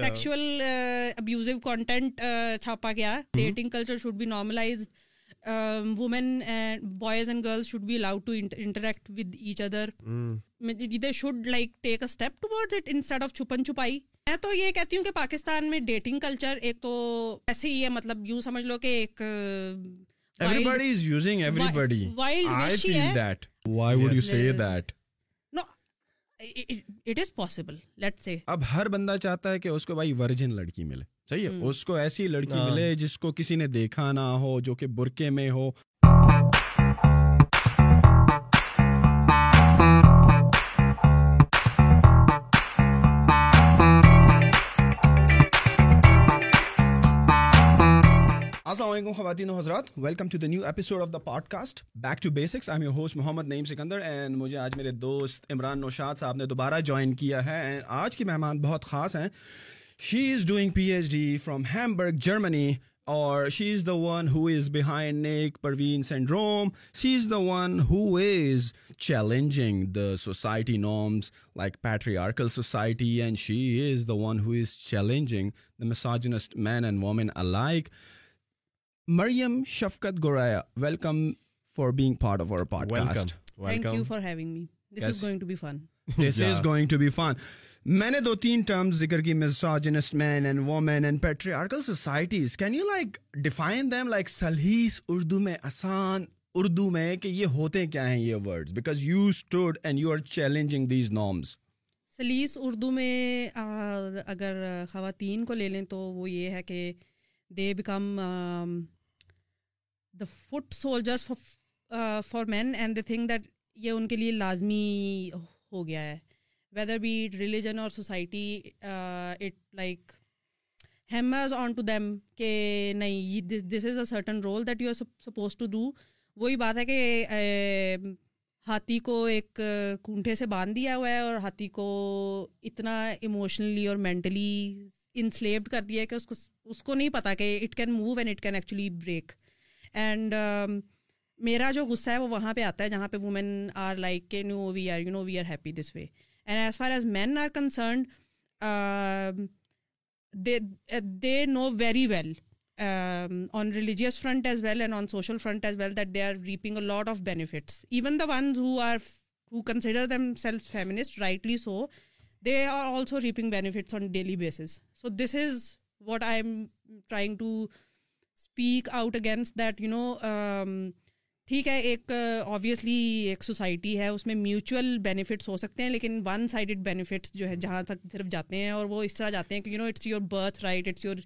Sexual abusive content چھاپا گیا dating culture should be normalize women boys and girls should be allowed to interact with each other they should like take a step towards it instead of چھپن چھپائی میں تو یہ کہتی ہوں کہ پاکستان میں ڈیٹنگ کلچر ایک تو ایسے ہی ہے مطلب یوں سمجھ لو کہ ایک وائلڈ وائلڈ ہے اٹ از سے اب ہر بندہ چاہتا ہے کہ اس کو بھائی ورجن لڑکی ملے صحیح ہے اس کو ایسی لڑکی ہاں۔ ملے جس کو کسی نے دیکھا نہ ہو جو کہ برقع میں ہو السلام علیکم خواتین و حضرات welcome to the new episode of the podcast back to basics I your host Muhammad Naeem Sikandar and مجھے آج میرے دوست عمران نوشاد صاحب نے دوبارہ جوائن کیا ہے اینڈ آج کے مہمان بہت خاص ہیں she is doing P H D from Hamburg Germany اور she is the one who is behind Naik Parveen syndrome she is the one who is challenging the society norms like patriarchal society and she is the one who is challenging the misogynist men and women alike like Maryam Shafqat Goraya welcome for for being part part of thank you you having me this this is is going going to to be be fun fun میں نے دو تین ذکر کی men and and women patriarchal societies can like like define them سلحیس Urdu میں آسان اردو میں کہ یہ ہوتے کیا ہیں یہ words because you stood and you are challenging these سلیس Urdu میں اگر خواتین کو لے لیں تو وہ یہ ہے کہ they become the foot soldiers for men and the think that یہ ان کے لیے لازمی ہو گیا ہے ویدر بی اٹ ریلیجن اور society it like hammers on to them کہ نہیں this is a certain role that you are suppose to do وہی بات ہے کہ ہاتھی کو ایک کونٹھے سے باندھ دیا ہوا ہے اور ہاتھی کو اتنا ایموشنلی اور مینٹلی انسلیوڈ کر دیا ہے کہ اس کو اس کو نہیں پتا کہ it can move and it can actually break and میرا جو غصہ ہے وہ وہاں پہ آتا ہے جہاں پہ وومین آر لائک کے نو we are you know we are happy this way and as far as men are they they know very well on religious front as well and on social front as well that they are reaping a lot of benefits even the ones consider them self feminist rightly so they are also reaping benefits on daily basis so this is what I am trying to speak out against that you know ٹھیک ہے ایک obviously ایک society ہے اس میں mutual benefits ہو سکتے ہیں لیکن ون سائڈڈ بینیفٹس جو ہے جہاں تک صرف جاتے ہیں اور وہ اس طرح جاتے ہیں کہ you know it's your birth right it's your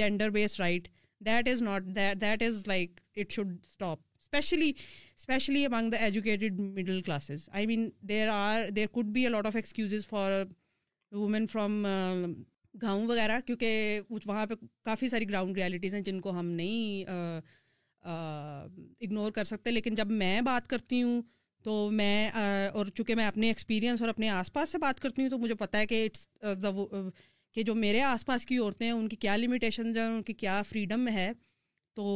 gender base right that is not that is like it should stop especially especially among the educated middle classes I mean there are there could be a lot of excuses for women from گاؤں وغیرہ کیونکہ وہاں پہ کافی ساری ground realities ہیں جن کو ہم نہیں اگنور کر سکتے لیکن جب میں بات کرتی ہوں تو میں اور چونکہ میں اپنے ایکسپیرئنس اور اپنے آس پاس سے بات کرتی ہوں تو مجھے پتہ ہے کہ اٹس کہ جو میرے آس پاس کی عورتیں ہیں ان کی کیا لمیٹیشن ہیں ان کی کیا فریڈم ہے تو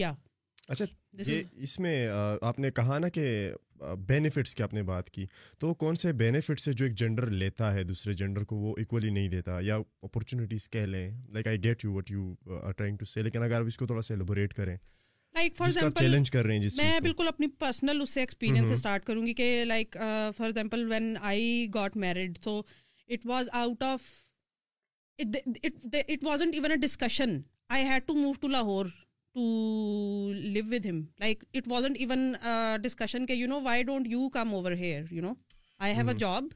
یا اچھا اس میں آپ نے کہا نا کہ بینیفٹس کی آپ نے بات کی تو کون سے بینیفٹس ہے جو ایک جینڈر لیتا ہے دوسرے جینڈر کو وہ ایکولی نہیں دیتا یا اپرچونیٹیز کہہ لیں like I get you what you trying to say لیکن اگر آپ اس کو تھوڑا سا ایلیبوریٹ کریں لائک فار ایگزامپل میں بالکل اپنی پرسنل اس سے ایکسپیرینس سے اسٹارٹ کروں گی کہ like for example when I got married تو It was out of, it wasn't even a discussion. I had to move to Lahore to live with him. Like, it wasn't even a discussion, you know, why don't you come over here, you know? I have a hmm. job.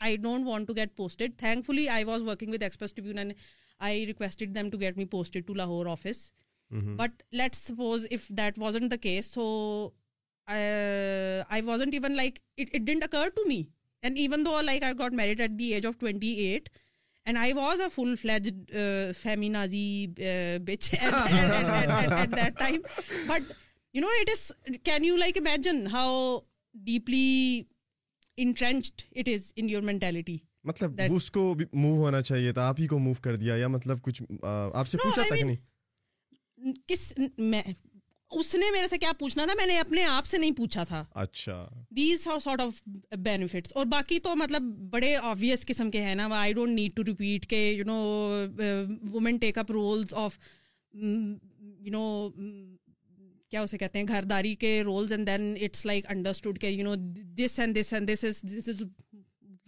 I don't want to get posted. Thankfully, I was working with Express Tribune and I requested them to get me posted to Lahore office. Mm-hmm. But let's suppose if that wasn't the case, so uh, I wasn't even like, it didn't occur to me and even though like I got married at the age of twenty eight and I was a full fledge feminazi bitch that time but you know it is can you like imagine how deeply entrenched it is in your mentality مطلب اس کو move ہونا چاہیے تھا آپ ہی کو move کر دیا یا مطلب کچھ آپ سے پوچھا تھا کہ نہیں کس اس نے میرے سے کیا پوچھنا تھا میں نے اپنے آپ سے نہیں پوچھا تھا اچھا دیز سارٹ آف بینیفٹس اور باقی تو مطلب بڑے آبویس قسم کے ہیں نا I don't need to repeat کے you know women take up roles of you know کیا اسے کہتے ہیں گھر داری کے roles and then it's like understood کے you know this and this and this is this is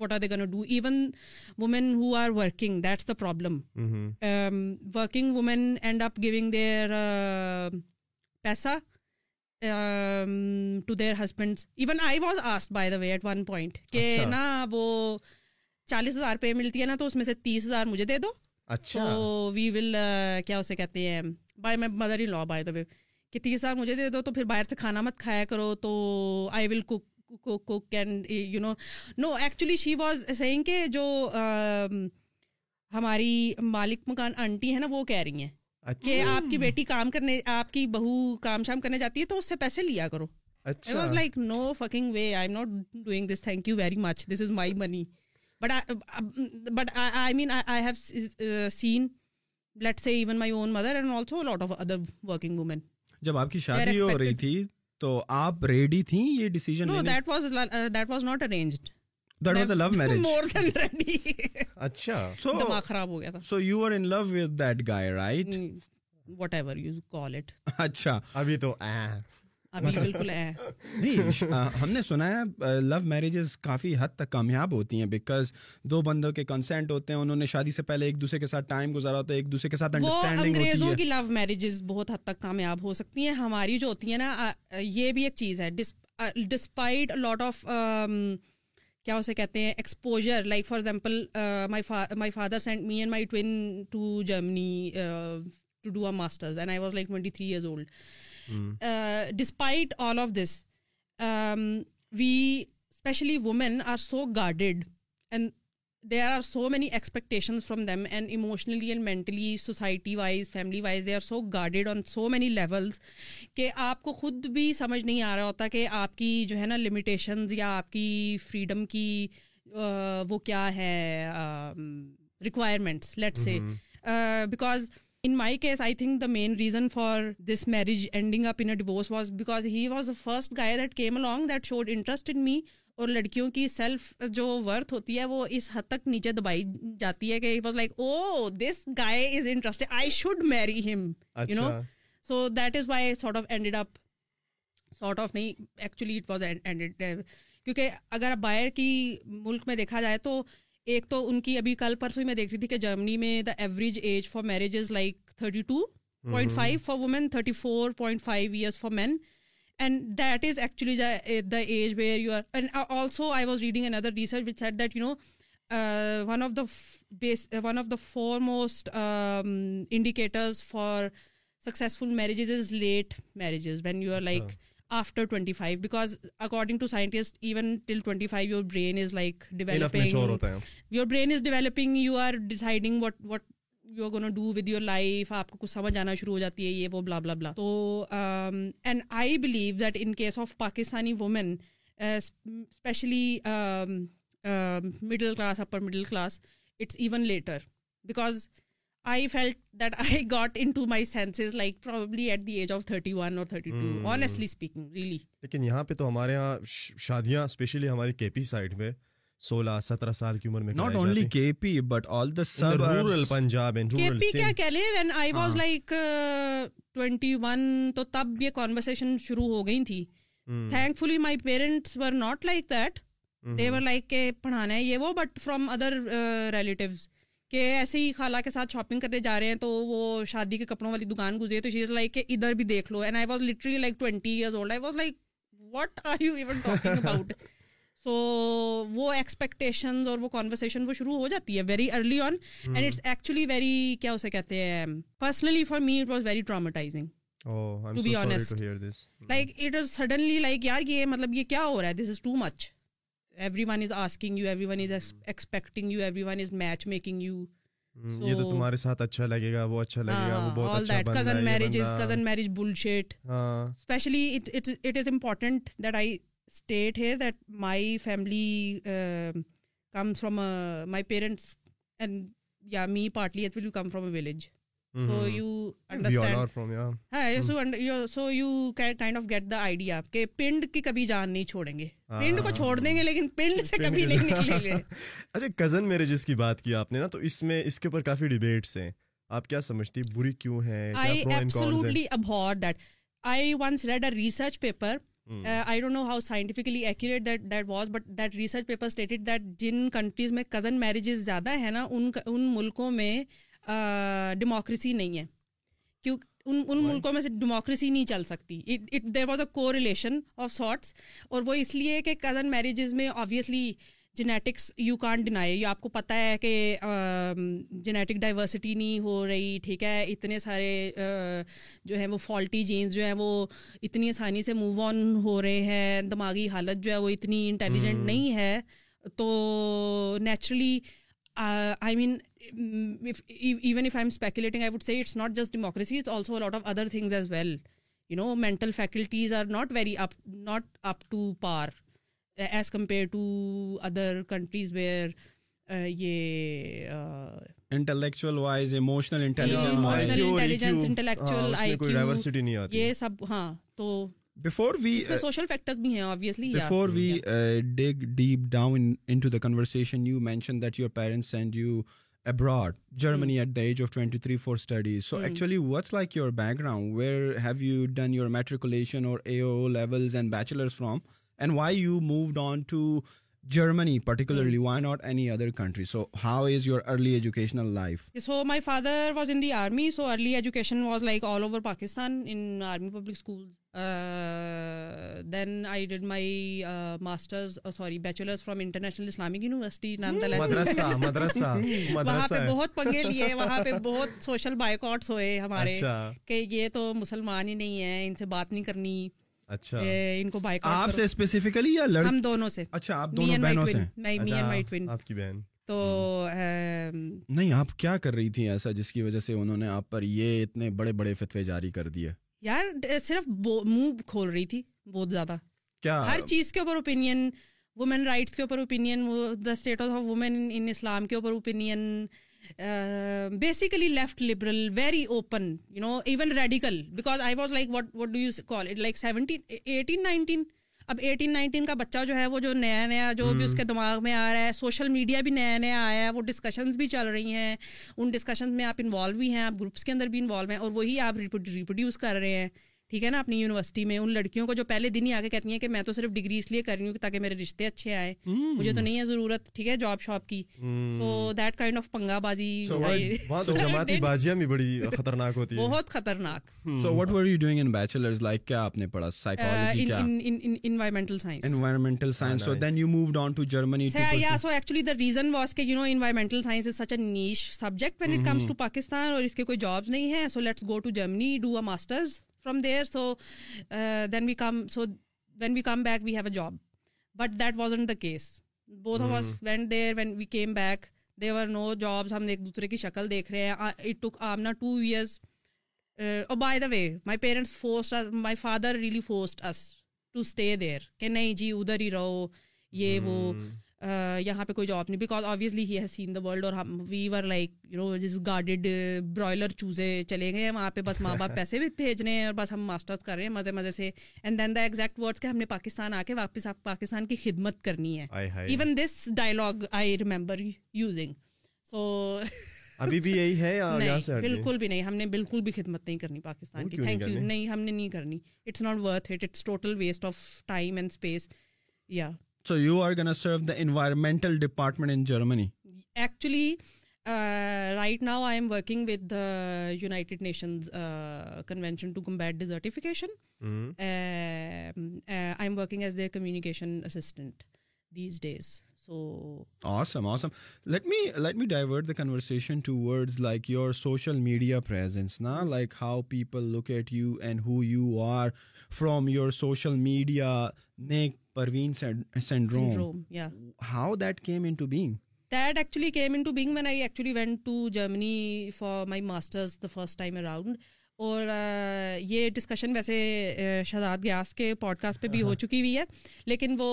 what are they gonna do even women who are working that's the problem working women end up giving their پیسہ to their husband even I was asked by the way at one point کہ اچھا۔ نا وہ چالیس ہزار روپئے ملتی ہے نا تو اس میں سے تیس ہزار مجھے دے دو اچھا تو وی ول uh, کیا اسے کہتے ہیں by my mother in law by the way کہ تیس ہزار مجھے دے دو تو پھر باہر سے کھانا مت کھایا کرو تو I well and you know no actually she was saying کہ جو um, ہماری مالک مکان آنٹی ہے نا وہ کہہ رہی ہیں اچھا۔ کہ آپ کی بیٹی کام کرنے آپ کی بہو کام شام کرنے جاتی ہے تو اس سے پیسے لیا کرو اچھا was like no fucking way I am not doing this thank you very much this is my money but but I mean I have seen let see even my own mother and also lot of other working women جب آپ کی شادی ہو رہی تھی تو آپ ready تھیں یہ decision that was that was not arranged ہم نے نے سنا ہے لو کافی حد تک کامیاب ہوتی ہیں ہیں بیکاز دو بندوں کے کنسینٹ ہوتے انہوں شادی سے پہلے ایک دوسرے کے ساتھ ٹائم گزارا ہوتا ہے ایک دوسرے کے ساتھ کی لو میرجز بہت حد تک کامیاب ہو سکتی ہیں ہماری جو ہوتی ہیں نا یہ بھی ایک چیز ہے ڈسپائٹ لاٹ آف کیا اسے کہتے ہیں exposure like for example my father send me and my twin to Germany to do a masters and I was like twenty three years old despite all of this we especially women are so guarded and there are so many expectations from them and emotionally and mentally society wise family wise they are so guarded on so many levels کہ آپ کو خود بھی سمجھ نہیں آ رہا ہوتا کہ آپ کی جو ہے نا لمیٹیشنز یا آپ کی فریڈم کی وہ کیا ہے requirements let say because in my case I think the main reason for this marriage ending up in divorce was because he was the first guy that came along that should interest in me اور لڑکیوں کی self جو worth ہوتی ہے وہ اس حد تک نیچے دبائی جاتی ہے کہ was like oh this guy is interest I should marry him you know so that is why sort of ended up sort of نہیں ایکچولی اٹ واز اینڈیڈ کیونکہ اگر باہر کی ملک میں دیکھا جائے تو ایک تو ان کی ابھی کل پرسوں میں دیکھ رہی تھی کہ جرمنی میں the average age for marriage is like thirty two point five for women thirty four point five years for men And that is actually eh, the age where you are. And uh, also, I was reading another research which said that, you know, uh, eh, one of the foremost um, indicators for successful marriages is late marriages, when you are like after 25, because according to scientists, even till 25 your brain is like developing. Your brain is developing, you are deciding what you gonna do with your life آپ کو کچھ سمجھ آنا شروع ہو جاتی ہے یہ وہ بلا بلا بلا تو and I believe that in case of Pakistani women especially middle class upper middle class it's even later because I felt that I got into my senses like probably at the age of thirty one or thirty two honestly speaking really لیکن یہاں پہ تو ہمارے یہاں شادیاں especially ہماری کے P side میں سولہ سترہ سال کی عمر میں not only K P but all the sub rural Punjab and K P کیا کہہ لیں when I was like twenty one تو تب یہ کانورسیشن شروع ہو گئی تھی thankfully my parents were not like that they were like کہ پڑھانا ہے یہ وہ بٹ فرام ادر ریلیٹیوز کہ ایسے ہی خالہ کے ساتھ شاپنگ کرنے جا رہے ہیں تو وہ شادی کے کپڑوں والی دکان گزرے تو شی از لائک کہ ادھر بھی دیکھ لو and I was literally like twenty years old I was like what are you even talking about so وہ ایکسپیکٹن اور وہ وہ وہ وہ شروع ہو ہو جاتی ہے ہے very very very early on and it's actually کیا کیا اسے کہتے ہیں personally for me it it it was to to be like like is is is is is is is suddenly یار یہ یہ یہ مطلب رہا this much every every every one one one asking you you you expecting matchmaking تو تمہارے ساتھ اچھا اچھا اچھا لگے لگے گا گا بہت بن cousin cousin marriage marriage especially important that I state here that my my family come from parents and یا می پارٹلی گے جس کی بات کی آپ نے اس کے I don't know how scientifically accurate that that was but that research paper stated that جن کنٹریز میں کزن میرجز زیادہ ہیں نا ان ان ملکوں میں ڈیموکریسی uh, نہیں ہے کیوں ان ان ملکوں میں سے ڈیموکریسی نہیں چل سکتی it there was a correlation of sorts اور وہ اس لیے کہ کزن میرجز میں obviously genetics you can't deny یہ آپ کو پتہ ہے کہ جینیٹک ڈائیورسٹی نہیں ہو رہی ٹھیک ہے اتنے سارے جو ہیں وہ فالٹی جینس جو ہیں وہ اتنی آسانی سے موو آن ہو رہے ہیں دماغی حالت جو ہے وہ اتنی انٹیلیجنٹ نہیں ہے تو naturally I mean even if I am speculating I would see it's not just democracy it's also lot of other things as well you know mental faculties are not very up not up to par as compare to other countries where یہ intellectual wise emotional intelligence intellectual I Q diversity نہیں آتی یہ سب ہاں تو before we social factor بھی ہیں obviously before we dig deep down into the conversation you mention that your parents send you abroad Germany at the age of twenty three four studies so actually what's like your background where have you done your matriculation or A O levels and bachelors from and why you moved on to Germany particularly why not any other country so how is your early educational life so my father was in the army so early education was like all over Pakistan in army public school then I did my masters sorry bachelors from international Islamic university نام وہاں پہ بہت پنگے لیے وہاں پہ بہت social بائیکاٹس ہوئے ہمارے کہ یہ تو مسلمان ہی نہیں ہیں ان سے بات نہیں کرنی اچھا ان کو بائک آپ سے اسپیسیفکلی یا ہم دونوں سے اچھا آپ دونوں بہنوں سے اچھا، آپ کی بہن تو نہیں آپ کیا کر رہی تھی ایسا جس کی وجہ سے انہوں نے آپ پر یہ اتنے بڑے بڑے فتوے جاری کر دیے یار صرف منہ کھول رہی تھی بہت زیادہ کیا ہر چیز کے اوپر اوپینین وومین رائٹس کے اوپر opinion the state of women in Islam کے اوپر opinion basically left liberal very open you know even radical because I was like what what do you call it like seventeen eighteen nineteen اب eighteen nineteen کا بچہ جو ہے وہ جو نیا نیا جو بھی اس کے دماغ میں آ رہا ہے سوشل میڈیا بھی نیا نیا آیا ہے وہ ڈسکشنز بھی چل رہی ہیں ان ڈسکشنز میں آپ انوالو بھی ہیں آپ گروپس کے اندر بھی انوالو ہیں اور وہی آپ ریپروڈیوس کر رہے ہیں ٹھیک ہے نا اپنی یونیورسٹی میں ان لڑکیوں کو جو پہلے دن ہی آگے کہتی ہیں کہ میں تو صرف ڈگری اس لیے کر رہی ہوں تاکہ میرے رشتے اچھے آئے مجھے تو نہیں ہے ضرورت ٹھیک ہے جاب شاپ کی سو دیٹ کائنڈ آف پنگا بازی خطرناک خطرناک ہوتی بہت ریزن واس کے کوئی جاب نہیں ہے from there so then we come so when we come back we have a job but that was not the case both when there when we came back they are no jobs ہم ایک دوسرے کی شکل دیکھ رہے ہیں it took two years by the way my parents forced my father really forced us to stay there کہ نہیں جی ادھر ہی رہو یہ وہ یہاں پہ کوئی جاب نہیں because obviously he has seen the world اور ہم we were like you know جس گارڈیڈ برائلر چوزے چلے گئے وہاں پہ بس ماں باپ پیسے بھی بھیج رہے ہیں اور بس ہم ماسٹرس کر رہے ہیں مزے مزے سے and then the exact words کہ ہم نے پاکستان آ کے واپس پاکستان کی خدمت کرنی ہے even this dialogue I remember using so ابھی بھی یہی ہے بالکل بھی نہیں ہم نے بالکل بھی خدمت نہیں کرنی پاکستان کی تھینک یو نہیں ہم نے نہیں کرنی it's not worth it it's total waste of time and space یا so you are mental look your social media to Germany for my around اور یہ ڈسکشن ویسے شہزاد گیاس کے پوڈ کاسٹ پہ بھی ہو چکی ہوئی ہے لیکن وہ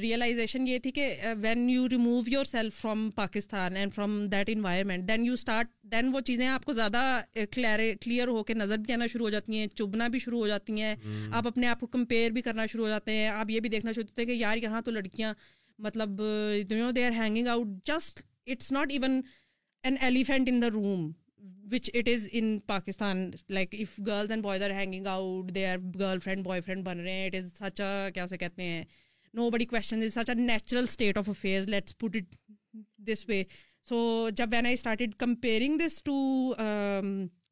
ریئلائزیشن یہ تھی کہ when you remove yourself from Pakistan and from that environment then you start then وہ چیزیں آپ کو زیادہ کلیئر کلیئر ہو کے نظر بھی آنا شروع ہو جاتی ہیں چبھنا بھی شروع ہو جاتی ہیں آپ اپنے آپ کو کمپیئر بھی کرنا شروع ہو جاتے ہیں آپ یہ بھی دیکھنا شروع ہوتے ہیں کہ یار یہاں تو لڑکیاں مطلب they are hanging out just it's not even an elephant in the room which it is in Pakistan like if girls and boys are hanging out they are girlfriend boyfriend بن رہے ہیں اٹ از سچ کیا اسے کہتے ہیں nobody is such a natural state of affairs let's put it this way so جب when I started comparing this to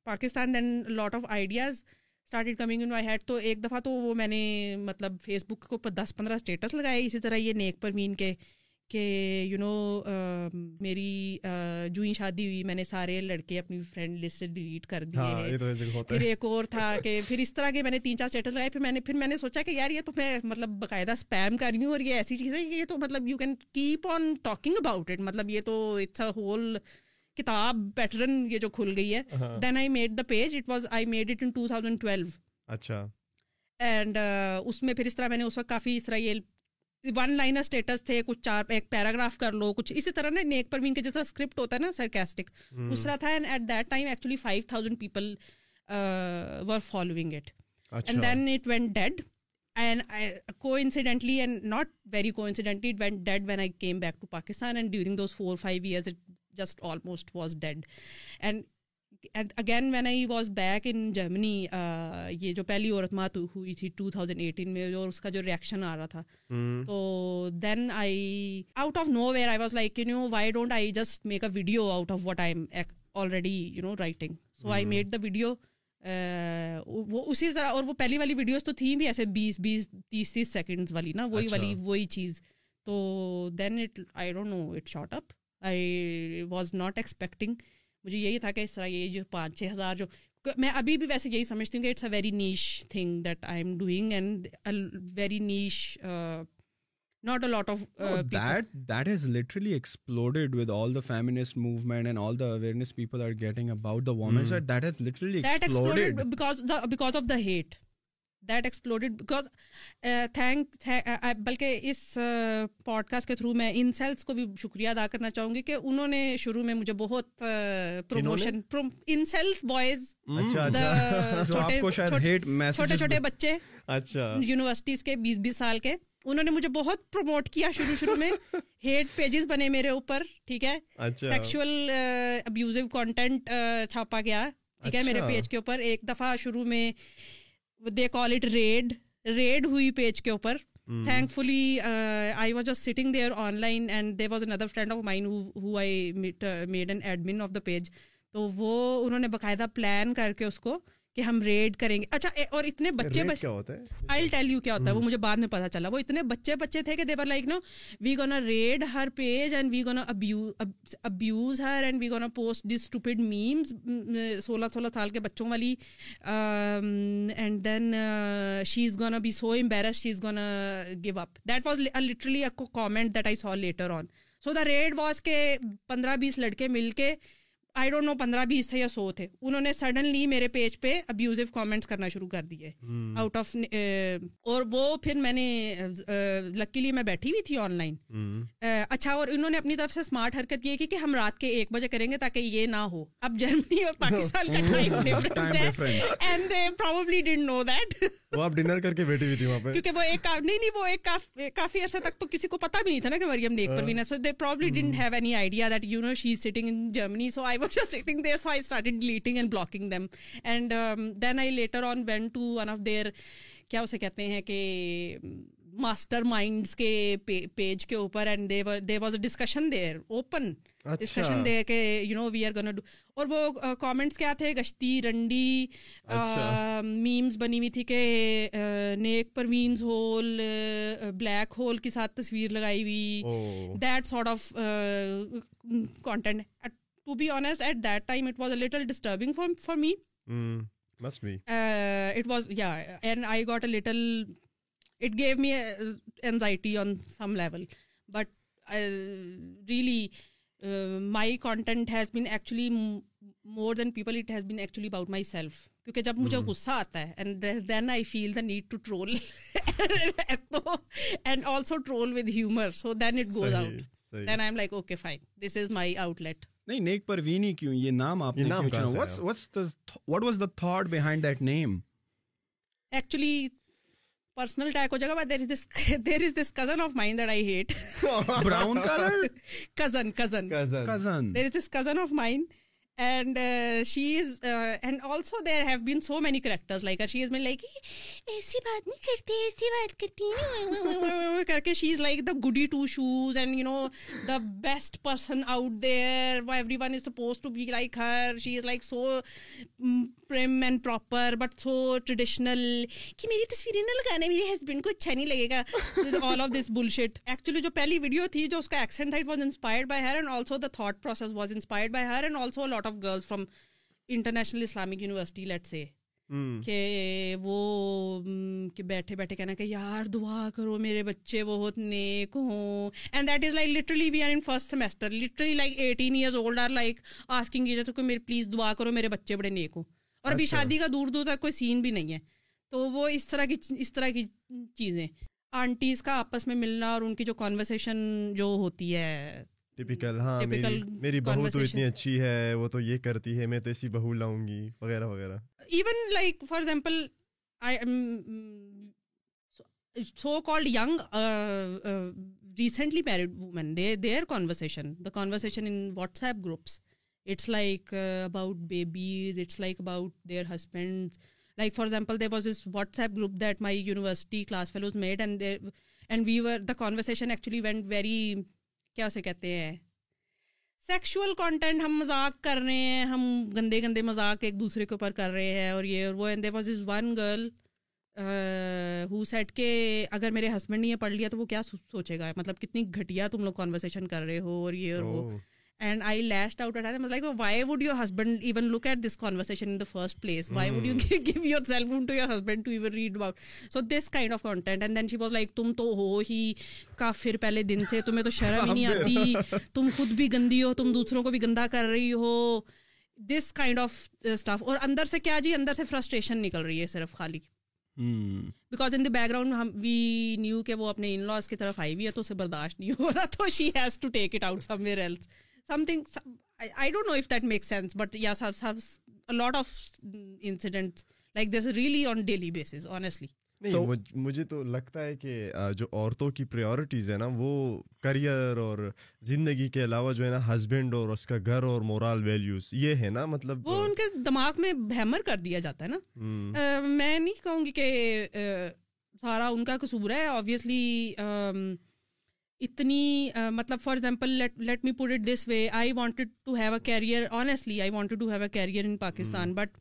Pakistan then lot of ideas started coming in my head تو ایک دفعہ تو وہ میں نے مطلب فیس بک کے اوپر دس پندرہ اسٹیٹس لگائے اسی طرح یہ نیک پروین کے کہ یو نو میری جو ہی شادی ہوئی میں نے سارے لڑکے اپنی فرینڈ لسٹ سے ڈیلیٹ کر دیے ہاں، پھر ایک اور تھا کہ پھر اس طرح کے میں نے تین چار سیٹل لگائے پھر میں نے پھر میں نے سوچا کہ یار یہ تو میں مطلب باقاعدہ اسپیم کر رہی ہوں اور یہ ایسی چیز ہے یہ تو مطلب you can keep on talking about it مطلب یہ تو اٹس اے ہول کتاب پیٹرن یہ جو کھل گئی ہے then I made the page it was I made it in two thousand twelve اچھا اینڈ اس میں پھر اس طرح میں نے اس وقت کافی اس طرح یہ ون لائنر اسٹیٹس تھے کچھ چار ایک پیراگراف کر لو کچھ اسی طرح نا نیک پروین ویگ کے جیسا اسکرپٹ ہوتا ہے نا سرکیسٹک اس طرح تھا and at that time actually five thousand people were following it and then it went dead and coincidentally and not very coincidentally it went dead when I came back to Pakistan and during those four five years it just almost was dead and again when I was back in Germany یہ جو پہلی عورت مات ہوئی تھی two thousand eighteen میں اس کا جو ریئیکشن آ رہا تھا hmm. تو then I out of nowhere I was like you know why don't I just make a video out of I am already you know writing so I made the video وہ اسی طرح اور وہ پہلی والی videos تو تھیں بھی ایسے بیس بیس تیس تیس سیکنڈز والی نا وہی والی وہی چیز تو then it I don't know it shot up I was not expecting مجھے یہی تھا کہ اس طرح یہ جو پانچ چھ ہزار جو میں ابھی بھی ویسے یہی سمجھتی ہوں کہ it's a very niche thing that I am doing and very niche not a lot of that that has literally explored with all the feminist movement and all the awareness people are getting about the women's that has literally that explored because because of the hate that explored because thank بلکہ اس pod uh, cost کے through میں ان sales کو بھی شکریہ ادا کرنا چاہوں گی کہ انہوں نے شروع میں مجھے بہت پروموشن ان سیلس بوائز چھوٹے چھوٹے بچے اچھا یونیورسٹیز کے بیس بیس سال کے انہوں نے مجھے بہت پروموٹ کیا شروع شروع میں ہیڈ پیجز بنے میرے اوپر ٹھیک ہے سیکشل ابیوزو کانٹینٹ چھاپا گیا ٹھیک ہے میرے پیج اچھا۔ کے اوپر ایک دفعہ شروع میں they call it raid raid ہوئی پیج کے اوپر thankfully I was just sitting there online and they was another friend of mind made an admin of the page تو وہ انہوں نے باقاعدہ پلان کر کے اس کو کہ ہم ریڈ کریں گے اچھا اور اتنے بچے بچے آئی ٹیل یو کیا ہوتا ہے وہ مجھے بعد میں پتا چلا وہ اتنے بچے بچے تھے کہ they were like no we gonna raid her page and we gonna abuse her and we gonna post the stupid memes سولہ سولہ سال کے بچوں والی and then she is gonna be so embarrass she is gonna give up that was literally a comment that I saw later on so the raid was کے پندرہ بیس لڑکے مل کے آئی ڈونٹ نو پندرہ بیس تھے یا سو تھے انہوں نے سڈنلی میرے پیج پہ ابیوزو کامنٹس کرنا شروع کر دیے آؤٹ آف eh, اور وہ پھر میں نے لکیلی eh, میں بیٹھی ہوئی تھی آن لائن eh, اچھا اور انہوں نے اپنی طرف سے اسمارٹ حرکت یہ کی کہ ہم رات کے ایک بجے کریں گے تاکہ یہ نہ ہو اب جرمنی اور پاکستان کا time difference didn't know that وہ آپ ڈنر کر کے بیٹھی ہوئی تھی وہاں پہ کیونکہ وہ ایک نہیں نہیں وہ ایک کافی عرصے تک تو کسی کو پتا بھی نہیں تھا نا کہ مریم نیک پروینا probably didn't have any idea that you know she is sitting in Germany so I وہ کامنٹس کیا تھے گشتی رنڈی میمز بنی ہوئی تھی کہ نیک پروینز ہول بلیک ہول کے ساتھ تصویر لگائی ہوئی to be honest at that time it was a little disturbing for more کیونکہ جب مجھے غصہ آتا ہے need to troll so then it goes out like okay fine this is my outlet نہیں نیک پروینی کیوں یہ نام آپ what was the name actually personal type ہو جائے گا there is this cousin of mine that I hate brown colour cousin cousin cousin cousin there is this cousin of mind and she is and also there have been so many characters like she is mean like ایسی بات نہیں کرتی ایسی بات کرتی کر کے شی is like the goody two shoes and you know the best person out there everyone is suppose to be like her she is like so prim and proper but so traditional کہ میری تصویریں نہ لگانا میرے husband کو اچھا نہیں لگے گا all of this bullshit actually جو پہلی ویڈیو تھی جو اس کا ایکسنٹ تھا it was inspired by her and also the thought process was inspired by her and also lot lot of girls from international Islamic university let say کہ وہ کہ بیٹھے بیٹھے کہنا کہ یار دعا کرو میرے بچے بہت نیک ہوں and that is like literally we are in first semester literally like eighteen years old are like asking eager کہ میرے پلیز دعا کرو میرے بچے بڑے نیک ہوں اور ابھی اچھا۔ شادی کا دور دور تک کوئی سین بھی نہیں ہے تو وہ اس طرح کی اس طرح کی چیزیں آنٹیز کا آپس میں ملنا اور ان کی جو کانورسیشن جو ہوتی ہے ٹپیکل ہاں میری, میری بہو تو اتنی اچھی ہے وہ تو یہ کرتی ہے میں تو ایسی بہو لاؤں گی وغیرہ وغیرہ even like for example so called young recently married women they their conversation the conversation in WhatsApp groups it's like about babies it's like about their husband like for example there was is WhatsApp group that my university class fellows made and and we were the conversation actually went very کیا اسے کہتے ہیں sexual content ہم مذاق کر رہے ہیں ہم گندے گندے مذاق ایک دوسرے کے اوپر کر رہے ہیں اور یہ اور وہ and there was is one girl who said کے اگر میرے ہسبینڈ نے یہ پڑھ لیا تو وہ کیا سوچے گا مطلب کتنی گھٹیا تم لوگ کانورسیشن کر رہے ہو اور یہ اور وہ and I lashed out at like why would your husband even look at this conversation in the first place why would you give yourself to your husband to even read about so this kind of content and then she was like تم تو ہو ہی کا پھر پہلے دن سے تمہیں تو شرم ہی نہیں آتی تم خود بھی گندی ہو تم دوسروں کو بھی گندا کر رہی ہو دس کائنڈ آف اسٹاف اور اندر سے کیا جی اندر سے فرسٹریشن نکل رہی ہے صرف خالی because in the background ہم وی نیو کہ وہ اپنے ان لاس کی طرف آئی ہوئی ہے تو اسے برداشت نہیں ہو رہا تو she has to take it out somewhere else something I don't know if that make sense but یا سب سب lot of incident like this really on daily basis honestly نہیں مجھے تو لگتا ہے کہ جو عورتوں کی پریورٹیز ہیں نا وہ کریئر اور زندگی کے علاوہ جو ہے نا ہسبینڈ اور اس کا گھر اور مورال ویلیوز یہ ہے نا مطلب وہ ان کے دماغ میں بہمر کر دیا جاتا ہے نا میں نہیں کہوں گی کہ سارا ان کا قصور ہے آبویسلی اتنی مطلب for example let me put it this way I wanted to have a career honestly I wanted to have a career in Pakistan but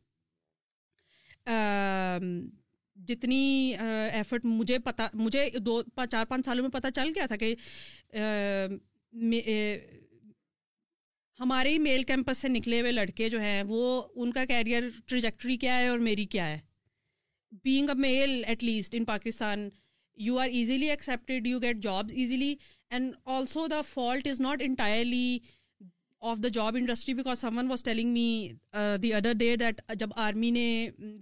جتنی ایفرٹ مجھے پتا مجھے دو چار پانچ سالوں میں پتہ چل گیا تھا کہ ہمارے ہی میل کیمپس سے نکلے ہوئے لڑکے جو ہیں وہ ان کا کیریئر ٹریجیکٹری کیا ہے اور میری کیا ہے being a male at least in Pakistan you are easily accepted you get jobs easily and also the fault is not entirely of the job industry because someone was telling me the other day that جب army نے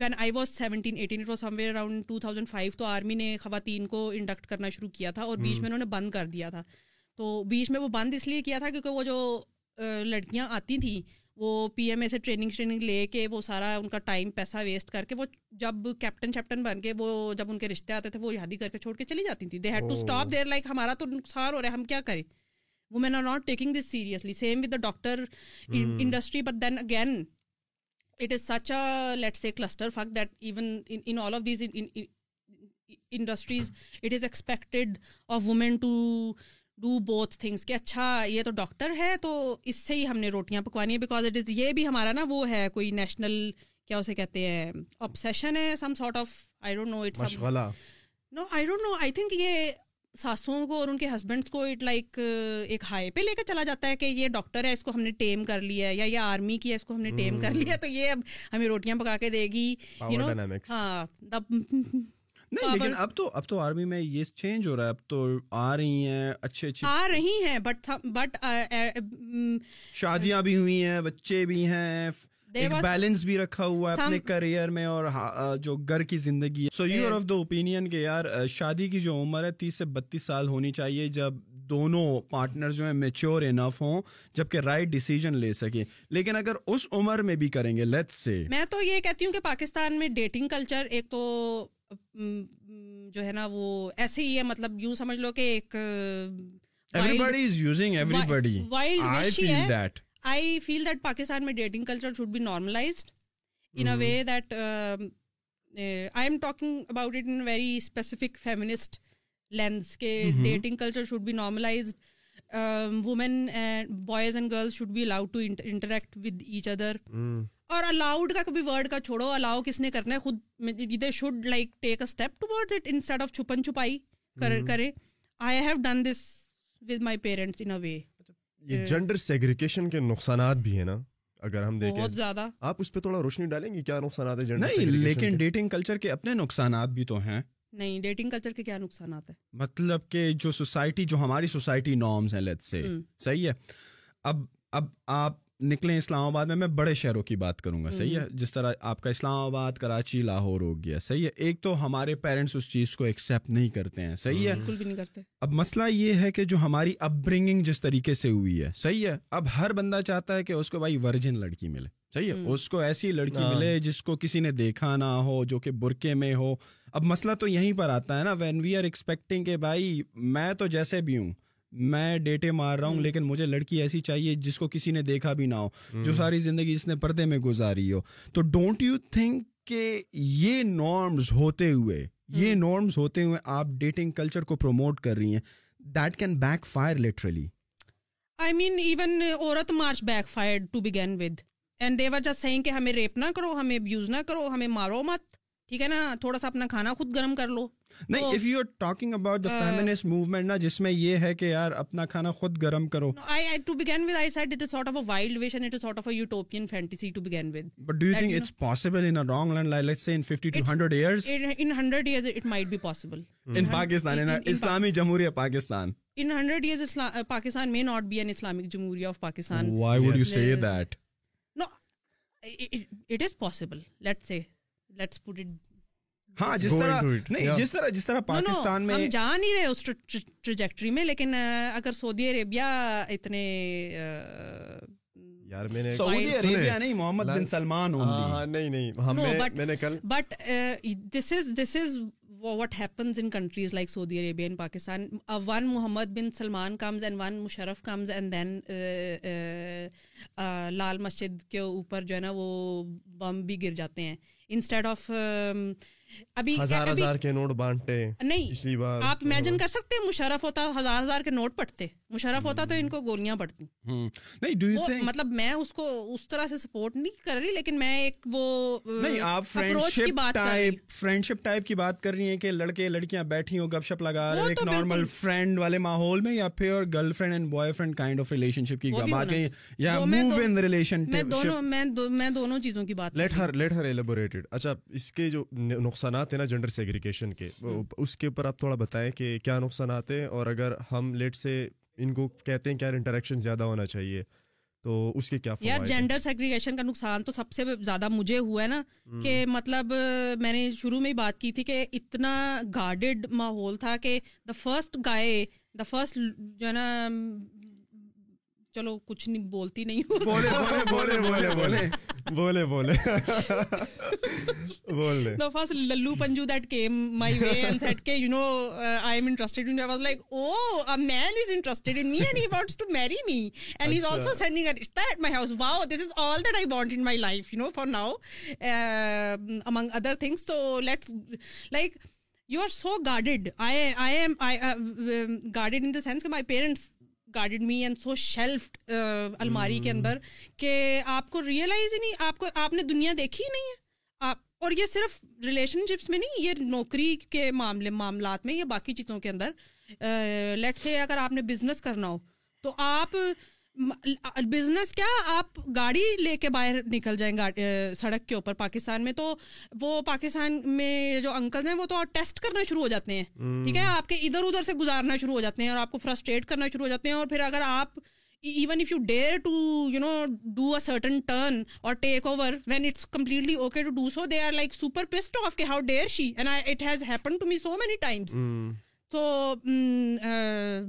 when I was seventeen eighteen it was somewhere around two thousand five تو army نے خواتین کو induct کرنا شروع کیا تھا اور بیچ میں انہوں نے بند کر دیا تھا تو بیچ میں وہ بند اس لیے کیا تھا کیونکہ وہ جو uh, لڑکیاں آتی تھیں وہ پی ایم اے سے ٹریننگ شریننگ لے کے وہ سارا ان کا ٹائم پیسہ ویسٹ کر کے وہ جب کیپٹن چیپٹن بن کے وہ جب ان کے رشتے آتے تھے وہ یادی کر کے چھوڑ کے چلی جاتی تھیں they had to stop there like ہمارا تو نقصان ہو رہا ہے ہم کیا کریں women are not taking this seriously same with the doctor industry but then again it is such a let say cluster that even in all of these industries it is expected of women to do both things کہ اچھا یہ تو doctor ہے تو اس سے ہی ہم نے روٹیاں پکوانی ہیں بیکاز اٹ از یہ بھی ہمارا نا وہ ہے کوئی نیشنل کیا اسے کہتے ہیں آبسیشن ہے some sort of I don't know it no I don't know I think یہ ساسوں کو اور ان کے ہسبینڈس کو اٹ لائک uh, ایک ہائی پہ لے کر چلا جاتا ہے کہ یہ ڈاکٹر ہے اس کو ہم نے ٹیم کر لیا ہے یا یہ آرمی کی ہے اس کو ہم نے ٹیم کر لیا تو یہ اب ہمیں روٹیاں پکا کے دے گی یو نو ہاں نہیں لیکن اب تو اب تو آرمی میں یہ چینج ہو رہا ہے اب تو آ رہی ہیں اچھے اچھے آ رہی ہیں بٹ بٹ شادیاں بھی ہوئی ہیں بچے بھی ہیں بیلنس بھی رکھا ہوا ہے اپنے کریئر میں اور جو گھر کی زندگی ہے so you are of the opinion کہ یار شادی کی جو عمر ہے تیس سے بتیس سال ہونی چاہیے جب دونوں پارٹنر جو ہیں میچور انف ہوں جبکہ رائٹ ڈیسیجن لے سکے لیکن اگر اس عمر میں بھی کریں گے لیٹس سے میں تو یہ کہتی ہوں کہ پاکستان میں ڈیٹنگ کلچر ایک تو جو ہے نا وہ ایسے ہی ہے مطلب یوں سمجھ لو کہ ایک ویری اسپیسیفک فیمنسٹ لینس کے dating culture should be normalize women boys and girls should be allowed to interact with each other اور الاؤڈ کا کبھی ورڈ کا چھوڑو الاؤ کس نے کرنا ہے خود they should like take a step toward it instead of چھپن چھپائی کرے I have done this with my parents in a way یہ جینڈر uh, سیگریگیشن کے نقصانات بھی ہیں نا اگر ہم دیکھیں بہت زیادہ آپ اس پہ تھوڑا روشنی ڈالیں گے کیا نقصانات ہیں جینڈر نہیں لیکن ڈیٹنگ کلچر کے اپنے نقصانات بھی تو ہیں نہیں ڈیٹنگ کلچر کے کیا نقصانات ہیں مطلب کہ جو سوسائٹی جو ہماری سوسائٹی نارمز ہیں لیٹس سے صحیح ہے اب اب آپ نکلیں اسلام آباد میں میں بڑے شہروں کی بات کروں گا صحیح ہے جس طرح آپ کا اسلام آباد کراچی لاہور ہو گیا صحیح ہے ایک تو ہمارے پیرنٹس اس چیز کو ایکسیپٹ نہیں کرتے ہیں صحیح ہے بالکل بھی نہیں کرتے اب مسئلہ یہ ہے کہ جو ہماری اپ برنگنگ جس طریقے سے ہوئی ہے صحیح ہے اب ہر بندہ چاہتا ہے کہ اس کو بھائی ورجن لڑکی ملے صحیح ہے اس کو ایسی لڑکی ہاں۔ ملے جس کو کسی نے دیکھا نہ ہو جو کہ برقعے میں ہو اب مسئلہ تو یہیں پر آتا ہے نا وین وی آر ایکسپیکٹنگ کہ بھائی میں تو جیسے بھی ہوں میں ڈیٹے مار رہا ہوں لیکن مجھے لڑکی ایسی چاہیے جس کو کسی نے دیکھا بھی نہ ہو جو ساری زندگی اس نے پردے میں گزاری ہو تو ڈونٹ یو تھنک کہ یہ نارمز ہوتے ہوئے یہ نارمز ہوتے ہوئے آپ ڈیٹنگ کلچر کو پروموٹ کر رہی ہیں that can backfire literally I mean even Aurat March backfire to begin with and they're just saying کہ ہمیں ریپ نہ کرو ہمیں ابیوز نہ کرو ہمیں مارو مت ٹھیک ہے نا تھوڑا سا اپنا کھانا خود گرم کر لو نہیں موومنٹ نا جس میں یہ ہے کہ یار اپنا کھانا خود گرم اسلامی جمہوریہ جمہوریہ Pakistan Pakistan be Islamic of possible ہاں، جا نہیں رہے سعودی عربیہ پاکستان لال مسجد کے اوپر جو ہے نا وہ بم بھی گر جاتے ہیں انسٹیڈ آف ابھی ہزار لڑکیاں بیٹھی ہوں گپ شپ لگا رہے نارمل فرینڈ والے ماحول میں یا پھر girlfriend and boyfriend kind of relationship کی بات اچھا اس کے جو نقصان نقصانات ہیں نا جنڈر سیگریگیشن کے اس کے اوپر آپ تھوڑا بتائیں کہ کیا نقصانات ہیں اور اگر ہم لیٹ سے ان کو کہتے ہیں کہ یار انٹریکشن زیادہ ہونا چاہیے تو اس کے کیا یار جینڈر سیگریگیشن کا نقصان تو سب سے زیادہ مجھے ہوا ہے نا کہ مطلب میں نے شروع میں ہی بات کی تھی کہ اتنا گارڈیڈ ماحول تھا کہ the first guy the first جو ہے نا چلو کچھ نہیں بولتی نہیں بولے بولے بولے ناؤگ other things like you are so guarded guide in sense my parents garden me and so shelf الماری کے اندر کہ آپ کو ریئلائز ہی نہیں آپ کو آپ نے دنیا دیکھی ہی نہیں ہے آپ اور یہ صرف ریلیشن شپس میں نہیں یہ نوکری کے معاملے معاملات میں یا باقی چیزوں کے اندر لیٹ سے اگر آپ نے بزنس کرنا ہو تو آپ بزنس کیا آپ گاڑی لے کے باہر نکل جائیں سڑک کے اوپر پاکستان میں تو وہ پاکستان میں جو انکل ہیں وہ تو ٹیسٹ کرنا شروع ہو جاتے ہیں ٹھیک ہے آپ کے ادھر ادھر سے گزارنا شروع ہو جاتے ہیں اور آپ کو فرسٹریٹ کرنا شروع ہو جاتے ہیں اور پھر اگر آپ even if you dare to you know do a certain turn اور take over when it's completely okay to do so they are like super pissed off کے how dare she and it has happen to me so many times تو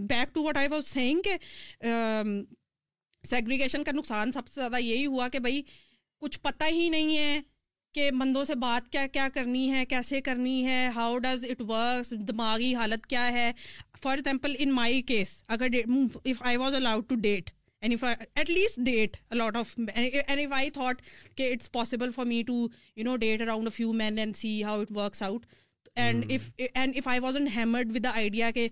back to what I was saying کہ segregation کا نقصان سب سے زیادہ یہی ہوا کہ بھائی کچھ پتہ ہی نہیں ہے کہ بندوں سے بات کیا کیا کرنی ہے کیسے کرنی ہے ہاؤ ڈز اٹ ورکس دماغی حالت کیا ہے for example in my case اگر if I was allowed to date at least date a lot of I thought کہ it's possible for me to you know date around a few men and see how it works out and and if I was and hammered with the idea کہ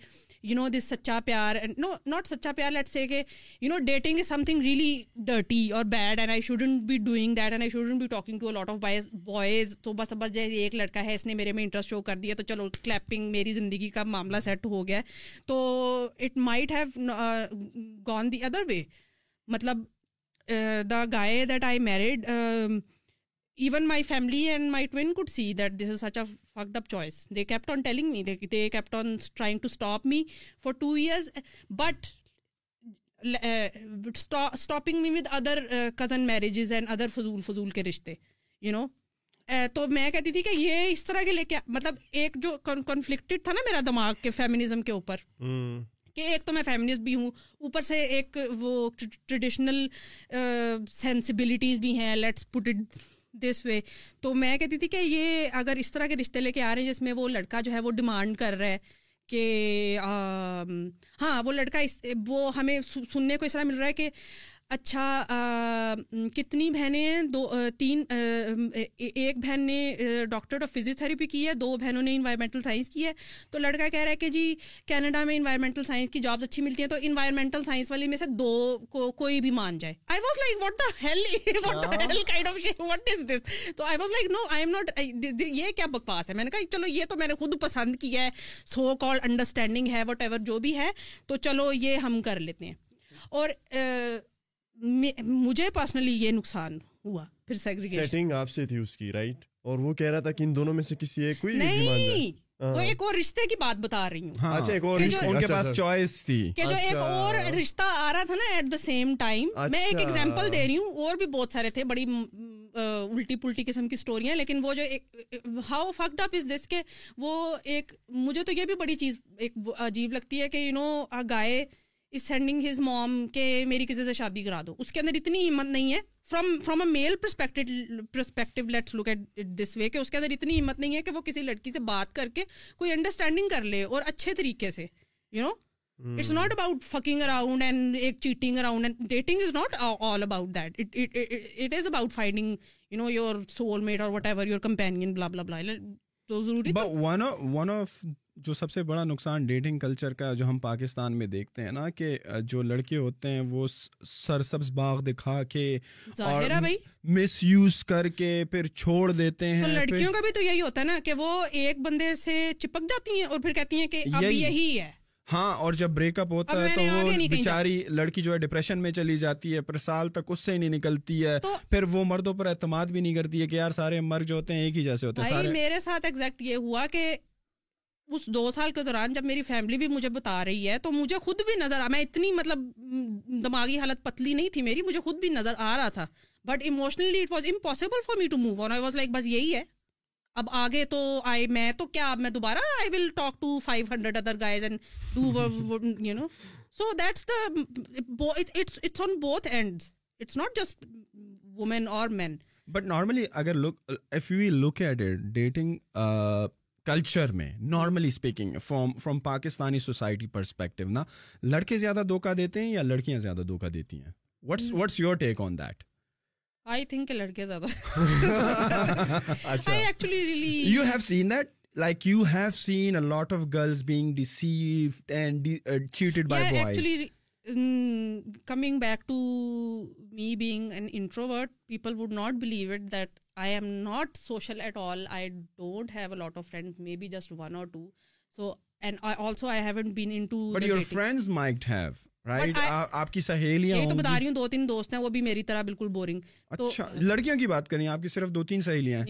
you know this سچا پیار no not سچا پیار late say کہ you know dating is some thing really dirty اور bad and I shouldn't be doing that and I shouldn't be talking to of boys boys تو بس بس جیسے ایک لڑکا ہے اس نے میرے میں انٹرسٹ شو کر دیا تو چلو کلیپنگ میری زندگی کا معاملہ سیٹ ہو گیا تو it might have gone the other way مطلب the guy that I married even my family and my twin could see that this is such a fucked up choice they kept on telling me they kept on trying to stop me for two years but stopping me with other cousin marriages and other فضول فضول کے رشتے you know تو میں کہتی تھی کہ یہ اس طرح کے لے کے مطلب ایک جو کنفلکٹڈ تھا نا میرا دماغ کے فیمنزم کے اوپر کہ ایک تو میں فیمنسٹ بھی ہوں اوپر سے ایک وہ ٹریڈیشنل سینسبلٹیز uh, بھی ہیں let's put it this way تو میں کہتی تھی کہ یہ اگر اس طرح کے رشتے لے کے آ رہے ہیں جس میں وہ لڑکا جو ہے وہ ڈیمانڈ کر رہا ہے کہ ہاں وہ لڑکا اس وہ ہمیں سننے کو اس طرح مل رہا ہے کہ اچھا کتنی بہنیں ہیں دو تین ایک بہن نے ڈاکٹر آف فزیو تھراپی کی ہے دو بہنوں نے انوائرمنٹل سائنس کی ہے تو لڑکا کہہ رہا ہے کہ جی کینیڈا میں انوائرمنٹل سائنس کی جابس اچھی ملتی ہیں تو انوائرمنٹل سائنس والی میں سے دو کو کوئی بھی مان جائے I was like what the hell what is this تو I was like no I am not یہ کیا بکواس ہے میں نے کہا چلو یہ تو میں نے خود پسند کیا ہے سو کال انڈرسٹینڈنگ ہے وٹ ایور جو بھی ہے تو چلو یہ ہم کر لیتے ہیں اور مجھے پرسنلی یہ نقصان ہوا پھر سیٹنگ آپ سے تھی اس کی رائٹ اور وہ کہہ رہا تھا کہ ان دونوں میں سے کسی ایک کوئی نہیں ہاں۔ وہ ایک اور رشتے کی بات بتا رہی ہوں ہاں۔ اچھا ایک اور ان کے اچھا پاس چوائس تھی کہ جو ایک اچھا۔ اور رشتہ آ رہا تھا نا ایٹ دا سیم ٹائم میں ایک ایگزامپل اچھا۔ دے رہی ہوں اور بھی بہت سارے تھے بڑی الٹی پلٹی قسم کی اسٹوریاں لیکن وہ جو ایک ہاؤ فکڈ اپ از دس کہ وہ ایک مجھے تو یہ بھی بڑی چیز ایک عجیب لگتی ہے کہ you know guy is sending his mom کہ میری کسی سے شادی کرا دو اس کے اندر اتنی ہمت نہیں ہے from from a male perspective let's look at this way کہ اس کے اندر اتنی ہمت نہیں ہے کہ وہ کسی لڑکی سے بات کر کے کوئی انڈرسٹینڈنگ کر لے اور اچھے طریقے سے you know it's not about fucking around and ایک cheating around and dating is not all about that it is about finding you know your soul mate اور whatever your companion blah blah blah تو ضروری one of one of جو سب سے بڑا نقصان dating culture کا جو ہم پاکستان میں دیکھتے ہیں نا کہ جو لڑکے ہوتے ہیں وہ سر سبز باغ دکھا کے اور مس یوز کر کے پھر چھوڑ دیتے ہیں لڑکیوں کا بھی تو یہی ہوتا ہے نا کہ وہ ایک بندے سے چپک جاتی ہیں اور پھر کہتی ہیں کہ یہی ہے ہاں اور جب بریک اپ ہوتا ہے تو وہ بیچاری لڑکی جو ہے ڈپریشن میں چلی جاتی ہے پر سال تک اس سے نہیں نکلتی ہے پھر وہ مردوں پر اعتماد بھی نہیں کرتی ہے کہ یار سارے مرد جو ہوتے ہیں ایک ہی جیسے ہوتے ہیں میرے ساتھ یہ ہوا کہ اس دو سال کے دوران جب میری فیملی بھی مجھے بتا رہی ہے تو مجھے خود بھی نظر آ میں اتنی مطلب دماغی حالت پتلی نہیں تھی میری مجھے خود بھی نظر آ رہا تھا but emotionally it was impossible for me to move on I was like بس یہی ہے اب آگے تو آئے میں تو کیا اب میں دوبارہ I will talk to five hundred other guys and you know so that's it's on both and it's not just women اور مین بٹ نارملی اگر look if you look at at dating culture میں normally speaking from from Pakistani society perspective نا لڑکے زیادہ دھوکہ دیتے ہیں یا لڑکیاں زیادہ دھوکہ دیتی ہیں what's what's your take on that I think لڑکے زیادہ you have seen that like you have seen lot of girls being deceived and cheated by boys coming back to me being an introvert people would not believe it that I I am not social at all don't وہ بھی میری طرح لڑکیوں کی بات کریں آپ کی صرف دو تین سہیلیاں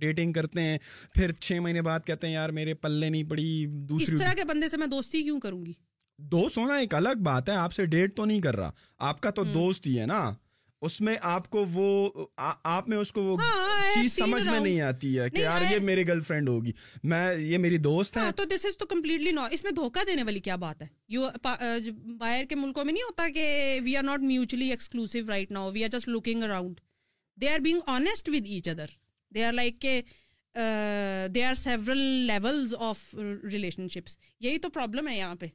ڈیٹنگ کرتے ہیں پھر چھ مہینے بعد کہتے ہیں یار میرے پلے نہیں پڑی دوسری اس طرح کے بندے سے میں دوستی کیوں کروں گی دوست ہونا ایک الگ بات ہے آپ سے ڈیٹ تو نہیں کر رہا آپ کا تو دوست ہی ہے نا اس میں آپ کو وہ آپ میں اس کو وہ ہاں، ہاں، چیز سمجھ میں نہیں آتی ہے کہ یار یہ میری گرل فرینڈ ہوگی میں یہ میری دوست ہے ہاں، تو دس از تو کمپلیٹلی نو اس میں دھوکہ دینے والی کیا بات ہے یو باہر کے ملکوں میں نہیں ہوتا کہ we are not mutually exclusive right now we are just looking around they are being honest with each other they are like کہ they are several level of relationships یہی تو پرابلم ہے یہاں پہ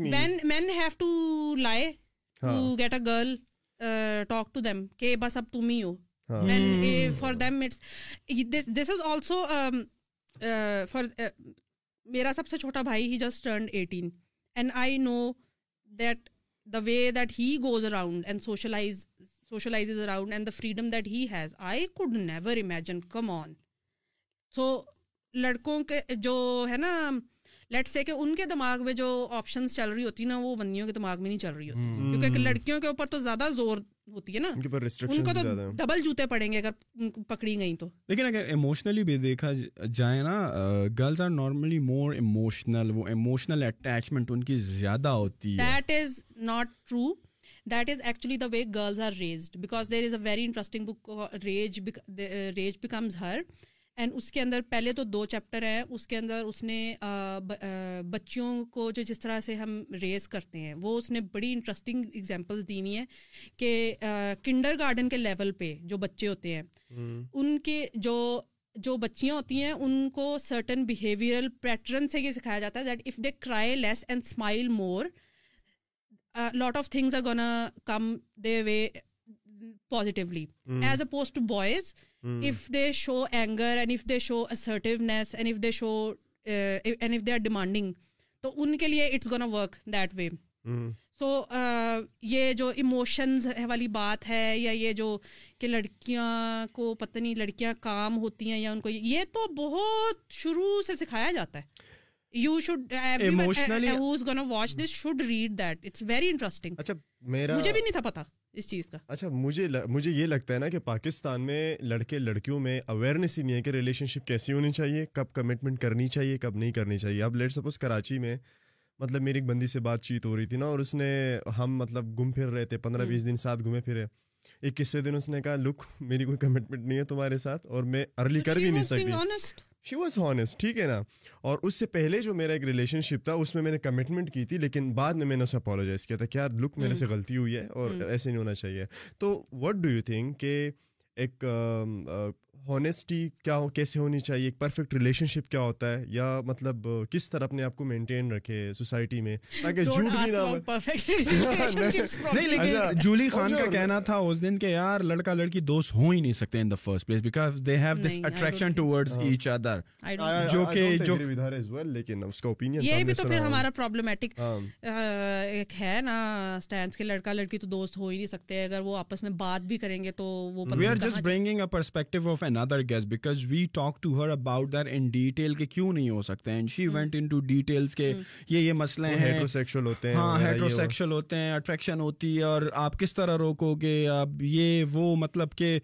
men have to lie to get a girl talk to them کہ بس اب تم ہی ہو men for them it's this is also for میرا سب سے چھوٹا بھائی he just turn eighteen and I know that the way that he goes around and socialize socialize around and the freedom that he has I could never imagine come on so لڑکوں کے جو ہے نا late say کہ ان کے دماغ میں جو آپشنس چل رہی ہوتی نا وہ بندیوں کے دماغ میں نہیں چل رہی ہوتی hmm. کیونکہ لڑکیوں کے اوپر تو زیادہ زور ہوتی ہے نا ان, ان کو تو ڈبل جوتے پڑیں گے اگر پکڑی گئیں تو لیکن اگر ایموشنلی بھی دیکھا جائے نا girls are normally more emotional وہ ایموشنل اٹیچمنٹ ان کی زیادہ ہوتی ہے that is not true that is actually the way girls are raised because there is a very interesting book rage rage becomes her and اس کے اندر پہلے تو دو چیپٹر ہیں اس کے اندر اس نے بچیوں کو جو جس طرح سے ہم ریز کرتے ہیں وہ اس نے بڑی انٹرسٹنگ اگزامپلس دی ہوئی ہیں کہ کنڈر گارڈن کے لیول پہ جو بچے ہوتے ہیں ان کے جو جو بچیاں ہوتی ہیں ان کو سرٹن بیہیویئرل پیٹرن سے یہ سکھایا جاتا ہے that if they cry less and smile more lot of things are gonna come they way positively as opposed to boys if they show anger and if they show assertiveness and if they show and if they are demanding تو ان کے لیے it's gonna work that way so یہ جو emotions والی بات ہے یا یہ جو کہ لڑکیاں کو پتہ نہیں لڑکیاں کام ہوتی ہیں یا ان کو یہ تو بہت شروع سے سکھایا جاتا ہے Uh, uh, uh, مجھے یہ لگتا ہے نا کہ پاکستان میں لڑکے لڑکیوں میں اویئرنیس ہی نہیں ہے کہ ریلیشن شپ کیسی ہونی چاہیے کب کمٹمنٹ کرنی چاہیے کب نہیں کرنی چاہیے اب لیٹ سپوز کراچی میں مطلب میری ایک بندی سے بات چیت ہو رہی تھی نا اور اس نے ہم مطلب گھوم پھر رہے تھے پندرہ بیس دن ساتھ گھومے پھرے اکیسویں دن اس نے کہا لک میری کوئی کمٹمنٹ نہیں ہے تمہارے ساتھ اور میں ارلی کر بھی نہیں سکتی شی واز ہانسٹ ٹھیک ہے نا اور اس سے پہلے جو میرا ایک ریلیشن شپ تھا اس میں میں نے کمٹمنٹ کی تھی لیکن بعد میں میں نے اسے اپالوجائز کیا تھا کہ یار لک میرے سے غلطی ہوئی ہے اور ایسے نہیں ہونا چاہیے تو وٹ ڈو یو تھنک کہ ایک ہونیسٹی کیا ہو کیسے ہونی چاہیے ایک پرفیکٹ ریلیشن شپ کیا ہوتا ہے یا مطلب کس طرح اپنے آپ کو مینٹین رکھے سوسائٹی میں تاکہ جھوٹ بھی نہ لیکن اچھا۔ جولی خان کا کہنا تھا اس دن کہ یار لڑکا لڑکی دوست ہو ہی نہیں سکتے in the first place because they have this attraction towards each other جو کہ جو لیکن اس کا اوپینین یہ بھی تو پھر ہمارا پرابلمٹک ہاں۔ ایک ہے نا سٹینڈز کے لڑکا لڑکی تو دوست ہو ہی نہیں سکتے اگر وہ آپس میں بات بھی کریں گے تو وہ we are just bringing a perspective of an under guess because we talk to her about that in detail کے کیوں نہیں ہو سکتے ہیں she went in to details کے یہ یہ مسئلے ہیں ہیٹروسیکشل ہوتے ہیں ہاں ہیٹروسیکشل ہوتے ہیں اٹریکشن ہوتی ہے اور آپ کس طرح روکو گے اب یہ وہ مطلب کہ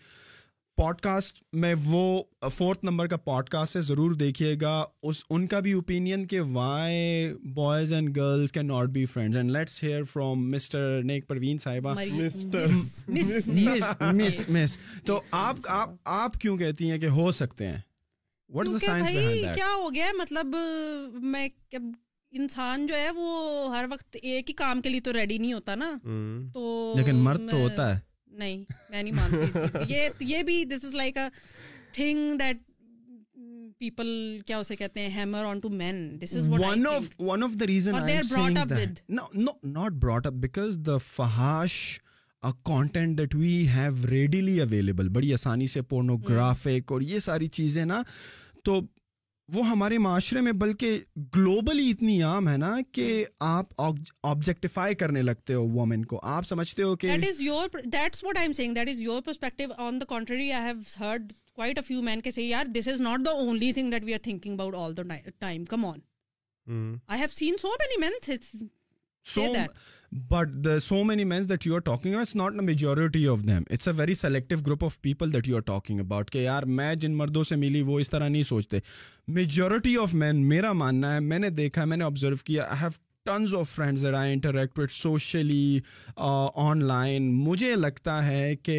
پوڈ کاسٹ میں وہ فورتھ uh, نمبر کا پوڈ کاسٹ ہے ضرور دیکھیے گا اس ان کا بھی اوپینین کہ why boys and girls can not be friends and let's hear from mister نیک پروین صاحبہ مس مس تو آپ آپ کیوں کہتی ہیں کہ ہو سکتے ہیں واٹ از بھائی کیا ہو گیا مطلب میں انسان جو ہے وہ ہر وقت ایک ہی کام کے لیے تو ریڈی نہیں ہوتا نا تو لیکن مرد تو ہوتا ہے نہیں میں نہیں مانتی یہ یہ بھی this is like a thing that people کیا اسے کہتے ہیں hammer on to men this is one of one of the reason I am saying that no no not brought up because the فحاش content that we have readily available بڑی آسانی سے pornographic اور یہ ساری چیزیں نا تو وہ ہمارے معاشرے میں بلکہ گلوبلی اتنی عام ہے نا کہ آپ آبجیکٹیفائی کرنے لگتے ہو وومن کو آپ سمجھتے ہو کہ that is your that's what I am saying that is your perspective on the country I have heard quite a few men کے سی یار this is not the only thing that we are thinking about all the time come on I have seen so many men's so but the so many men's that you are talking it's not a majority of them it's a very selective group of people that you are talking about کہ یار میں جن مردوں سے ملی وہ اس طرح نہیں سوچتے میجورٹی آف مین میرا ماننا ہے میں نے دیکھا میں نے آبزرو کیا I have tons of friends I interact with socially online مجھے لگتا ہے کہ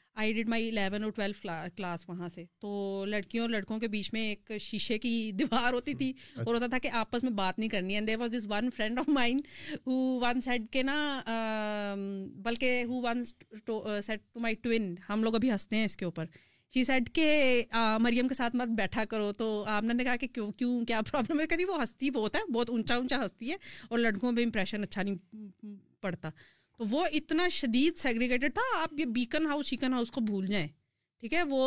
آئی مائی الیون اور ٹویلو کلاس وہاں سے تو لڑکیوں اور لڑکوں کے بیچ میں ایک شیشے کی دیوار ہوتی تھی اور ہوتا تھا کہ آپس میں بات نہیں کرنی and there was this one friend of mine who one said کے نا بلکہ who one said to my twin ہم لوگ ابھی ہنستے ہیں اس کے اوپر شی سیڈ کے مریم کے ساتھ مت بیٹھا کرو تو آپ نے کہا کہ کیوں کیا پرابلم ہے کہ وہ ہنستی بہت ہے بہت اونچا اونچا ہنستی ہے اور لڑکوں پہ امپریشن اچھا نہیں پڑتا تو وہ اتنا شدید سیگریگیٹیڈ تھا آپ یہ بیکن ہاؤس چیکن ہاؤس کو بھول جائیں ٹھیک ہے وہ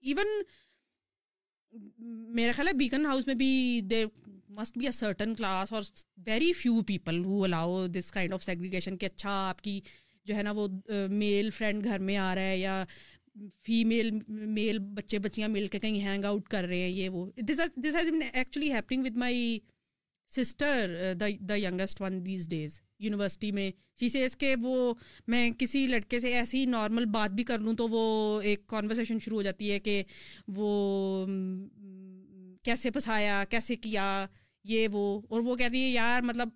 ایون میرا خیال ہے بیکن ہاؤس میں بھی there must be a certain class اور very few people who allow this kind of segregation کہ اچھا آپ کی جو ہے نا وہ میل فرینڈ گھر میں آ رہا ہے یا فیمیل میل بچے بچیاں مل کے کہیں ہینگ آؤٹ کر رہے ہیں یہ وہ this actually happening with my sister the the youngest one these days university میں جیسے اس کے وہ میں کسی لڑکے سے ایسی نارمل بات بھی کر لوں تو وہ ایک کانورسیشن شروع ہو جاتی ہے کہ وہ کیسے پھنسایا کیسے کیا یہ وہ اور وہ کہتی ہے یار مطلب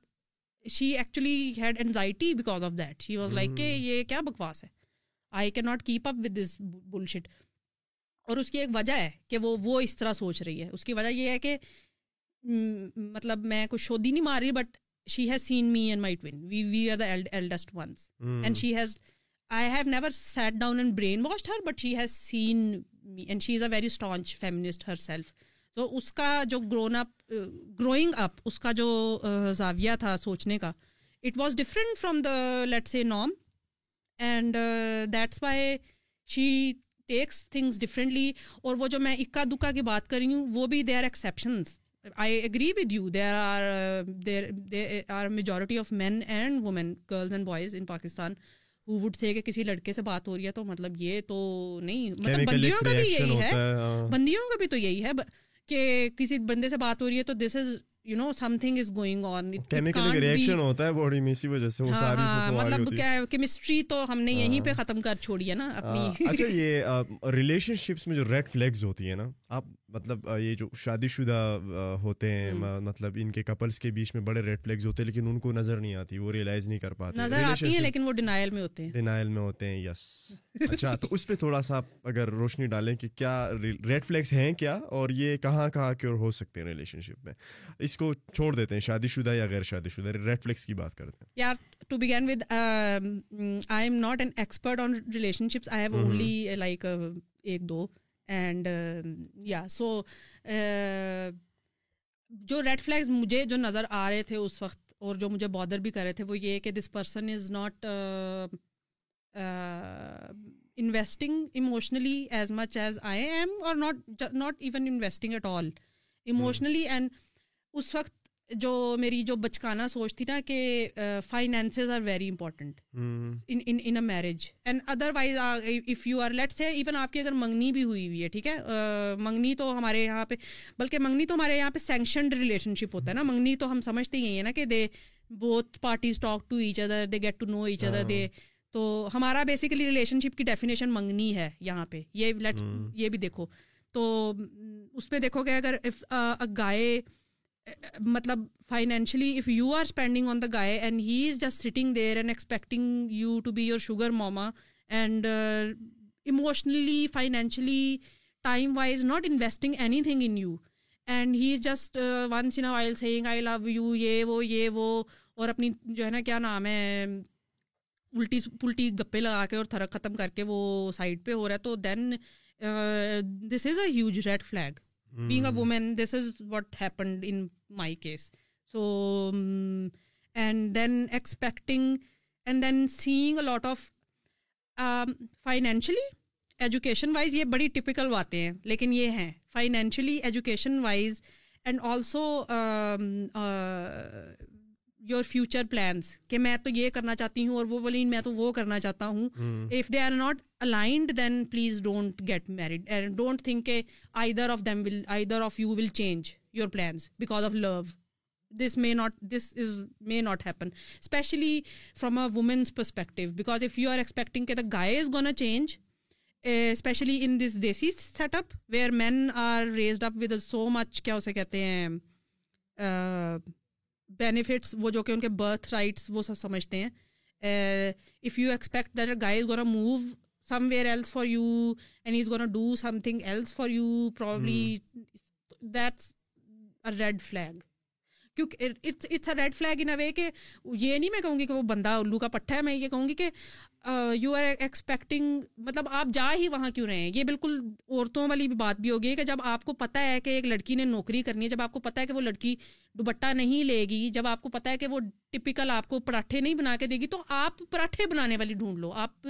she actually had anxiety because of that she was like کہ hmm. یہ کیا بکواس ہے I can not keep up with this bullshit اور اس کی ایک وجہ ہے کہ وہ وہ اس طرح سوچ رہی ہے اس کی وجہ یہ ہے کہ مطلب میں کچھ شودی نہیں مار رہی but she has seen me and my twin we we are eldest ones and she has I have never sat down and brainwashed her but she has seen me and she is a very strong feminist herself تو اس کا جو grown up growing up اس کا جو زاویہ تھا سوچنے کا it was different from the let's a نام and that's why she takes things differently اور وہ جو میں اکا دکا کی بات کر رہی ہوں وہ بھی they are exceptions I agree with you there there are are majority of men and and women girls boys in Pakistan ہو بندیوں سے ہو رہیس ریئیکشن ہوتا ہے مطلب کیمسٹری تو ہم نے یہیں پہ ختم کر چھوڑی ہے نا اپنی ریلیشن شپس میں جو ریڈ فلیکس ہوتی ہے نا آپ مطلب یہ جو شادی شدہ ہوتے ہیں مطلب ان کے کپلس کے بیچ میں بڑے ریڈ فلیکس ہوتے ہیں لیکن ان کو نظر نہیں آتی وہ ریئلائز نہیں کر پاتے نظر آتی ہیں لیکن وہ ڈینائل میں ہوتے ہیں ڈینائل میں ہوتے ہیں یس اچھا تو اس پہ تھوڑا سا آپ اگر روشنی ڈالیں کہ کیا ریڈ فلیکس ہیں کیا اور یہ کہاں کہاں کیور ہو سکتے ہیں ریلیشن شپ میں اس کو چھوڑ دیتے ہیں شادی شدہ یا غیر شادی شدہ ریڈ فلیکس کی بات کرتے ہیں یار to begin with I am not an expert on relationships I have only like ایک دو اینڈ یا سو جو ریڈ فلیگز مجھے جو نظر آ رہے تھے اس وقت اور جو مجھے بادر بھی کر رہے تھے وہ یہ کہ this person is not investing emotionally as much as I am اور not not even investing at all emotionally and اس وقت جو میری جو بچکانا سوچ تھی نا کہ finances are very important in a marriage and otherwise if you are let's ہے ایون آپ کی اگر منگنی بھی ہوئی ہوئی ہے ٹھیک ہے منگنی تو ہمارے یہاں پہ بلکہ منگنی تو ہمارے یہاں پہ سینکشنڈ ریلیشن شپ ہوتا ہے نا منگنی تو ہم سمجھتے ہی ہیں نا کہ دے بہت parties talk to each other they get to know each other they تو ہمارا بیسیکلی ریلیشن شپ کی ڈیفینیشن منگنی ہے یہاں پہ یہ لیٹ ہاں۔ یہ بھی دیکھو تو اس پہ دیکھو کہ اگر گائے مطلب financially if you are spending on the guy and he is just sitting there and expecting you to be your sugar momma and emotionally financially time wise not investing anything in you and he is just once in saying I love you یہ وہ یہ وہ اور اپنی جو ہے نا کیا نام ہے الٹی پلٹی گپے لگا کے اور تھرک ختم کر کے وہ سائڈ پہ ہو رہا ہے تو then this is a huge red flag being a woman this is what happened in my case so and then expecting and then saying a lot of financially education wise یہ بڑی typical باتیں ہیں لیکن یہ ہیں financially education wise and also your future plans کہ میں تو یہ کرنا چاہتی ہوں اور وہ بولے میں تو وہ کرنا چاہتا ہوں if they are not aligned then please don't get married don't think کہ either of them either of you will change your plans because of love this may not this is may not happen especially from a woman's perspective because if you are expecting کہ the guy is gonna change especially in this desi setup where men are raised up with so much کیا اسے کہتے ہیں benefits وہ جو کہ ان کے birth rights وہ سب سمجھتے ہیں if you expect that guy is gonna move somewhere else for you and is gonna do something else for you probably that's a red flag a red flag in a way کہ یہ نہیں میں کہوں گی کہ وہ بندہ الو کا پٹھا ہے میں یہ کہوں گی کہ یو آر ایکسپیکٹنگ مطلب آپ جا ہی وہاں کیوں رہے ہیں یہ بالکل عورتوں والی بات بھی ہوگی کہ جب آپ کو پتہ ہے کہ ایک لڑکی نے نوکری کرنی ہے جب آپ کو پتہ ہے کہ وہ لڑکی دوپٹہ نہیں لے گی جب آپ کو پتا ہے کہ وہ ٹپیکل آپ کو پراٹھے نہیں بنا کے دے گی تو آپ پراٹھے بنانے والی ڈھونڈ لو آپ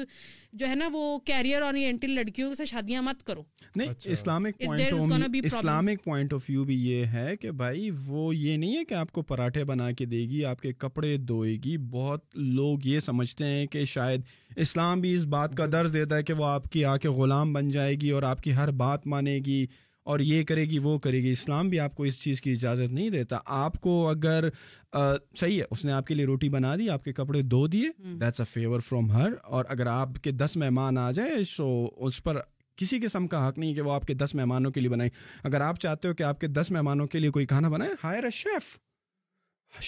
جو ہے نا وہ کیریئر لڑکیوں سے شادیاں مت کرو نہیں اسلامک پوائنٹ آف ویو بھی یہ ہے کہ بھائی وہ یہ نہیں ہے کہ آپ کو پراٹھے بنا کے دے گی آپ کے کپڑے دھوئے گی بہت لوگ یہ سمجھتے ہیں کہ شاید اسلام بھی اس بات کا درج دیتا ہے کہ وہ آپ کی آ کے غلام بن جائے گی اور آپ کی ہر بات مانے گی اور یہ کرے گی وہ کرے گی اسلام بھی آپ کو اس چیز کی اجازت نہیں دیتا آپ کو اگر صحیح ہے اس نے آپ کے لیے روٹی بنا دی آپ کے کپڑے دھو دیے that's a favour from her اور اگر آپ کے دس مہمان آ جائیں سو اس پر کسی قسم کا حق نہیں کہ وہ آپ کے دس مہمانوں کے لیے بنائیں اگر آپ چاہتے ہو کہ آپ کے دس مہمانوں کے لیے کوئی کھانا بنائے hire a chef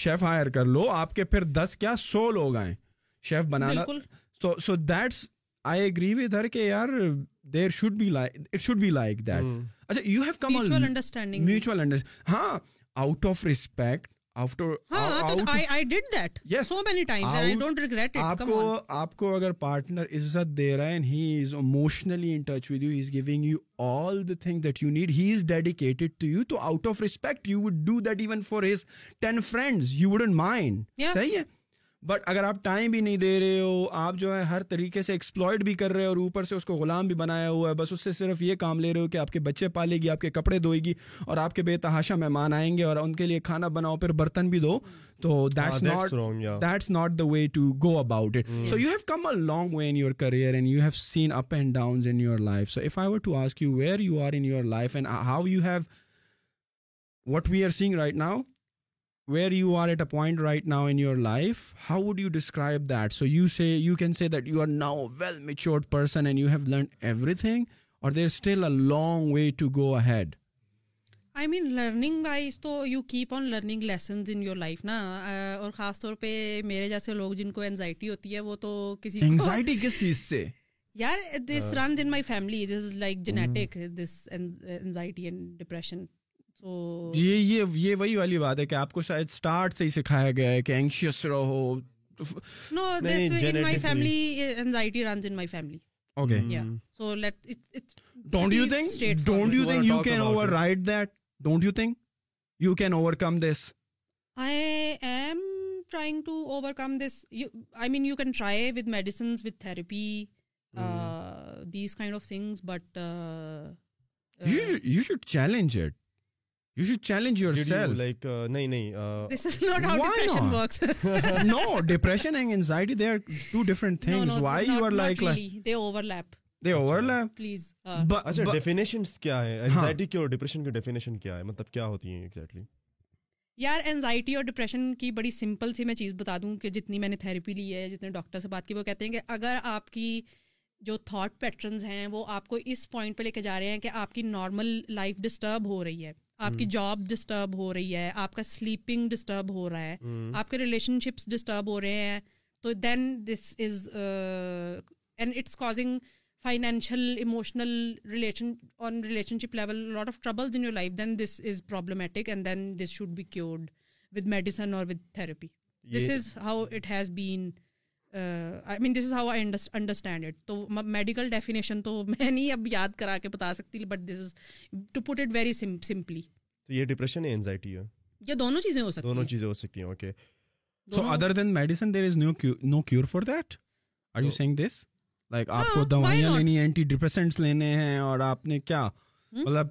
chef hire کر لو آپ کے پھر دس کیا سو لوگ آئیں chef banana so so that's I with her کہ یار there should be like should be like that اچھا یو ہیو کم انڈرسٹینڈنگ آپ کو اگر پارٹنر عزت دے رہا ہے بٹ اگر آپ ٹائم بھی نہیں دے رہے ہو آپ جو ہے ہر طریقے سے ایکسپلائڈ بھی کر رہے ہو اور اوپر سے اس کو غلام بھی بنایا ہوا ہے بس اس سے صرف یہ کام لے رہے ہو کہ آپ کے بچے پالے گی آپ کے کپڑے دھوئے گی اور آپ کے بے تحاشا مہمان آئیں گے اور ان کے لیے کھانا بناؤ پھر برتن بھی دو تو that's not that's not the way to go about it so you have come a long way in your career and you have seen up and downs in your life so if I want to ask you where you are in your life and how you have what we are saying right now you in your life اور I mean learning learning wise تو keep on lessons نا خاص طور پہ میرے جیسے لوگ جن کو انزائٹی ہوتی ہے وہ تو کسی کس چیز سے یار this this this runs in my family is like genetic anxiety and depression تو یہ یہ یہ وہی والی بات ہے کہ آپ کو شاید سٹارٹ سے ہی سکھایا گیا ہے کہ اینکشیس رہو no this this this in in my my family family anxiety runs okay یا so let it's don't don't don't you you you you you you you think think think can can can over over over that come come I I am trying to mean try with with medicines these kind of things but should challenge it یار اور depression کی بڑی simple سی میں چیز بتا دوں کہ جتنی میں نے تھیراپی لی ہے جتنے ڈاکٹر سے بات کی وہ کہتے ہیں کہ اگر آپ کی جو تھاٹ پیٹرنز ہیں وہ آپ کو اس پوائنٹ پہ لے کے جا رہے ہیں کہ آپ کی نارمل لائف ڈسٹرب ہو رہی ہے آپ کی جاب hmm. ڈسٹرب ہو رہی ہے آپ کا سلیپنگ ڈسٹرب ہو رہا ہے hmm. آپ کے ریلیشن شپس ڈسٹرب ہو رہے ہیں تو then this is and it's causing financial emotional relation on relationship level lot of troubles in your life then this is problematic and then this should be cured with medicine or with therapy this is how it has been I mean this is how I understand it تو medical definition تو میں نہیں اب یاد کرا کے بتا سکتی but this is to put it very simply تو یہ ڈپریشن ہے انزائٹی ہے یہ دونوں چیزیں ہو سکتی ہیں دونوں چیزیں ہو سکتی ہیں okay so other then medicine there is no no cure for that are you saying this like آپ کو دوائیاں لینی ہیں اینٹی ڈپریسنٹس لینے ہیں اور آپ نے کیا مطلب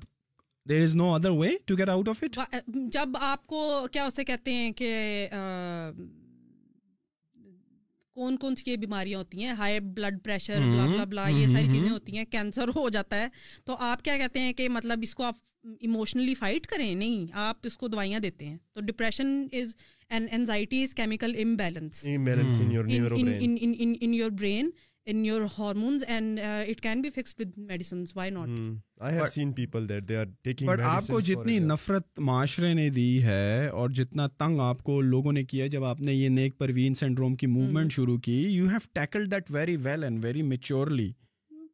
there is no other way to get out of it جب آپ کو کیا اسے کہتے ہیں کہ کون کون سی یہ بیماریاں ہوتی ہیں ہائی بلڈ بلا یہ ساری چیزیں ہوتی ہیں کینسر ہو جاتا ہے تو آپ کیا کہتے ہیں کہ مطلب اس کو آپ ایموشنلی فائٹ کریں نہیں آپ اس کو دوائیاں دیتے ہیں تو depression is and anxiety is chemical imbalance in your brain in your hormones and it can be fixed with medicines why not I have seen people that they are taking but آپ کو جتنی نفرت معاشرے نے دی ہے اور جتنا تنگ آپ کو لوگوں نے کیا جب آپ نے یہ نیک پروین سینڈروم کی موومنٹ شروع کی you have tackle that very well and very maturely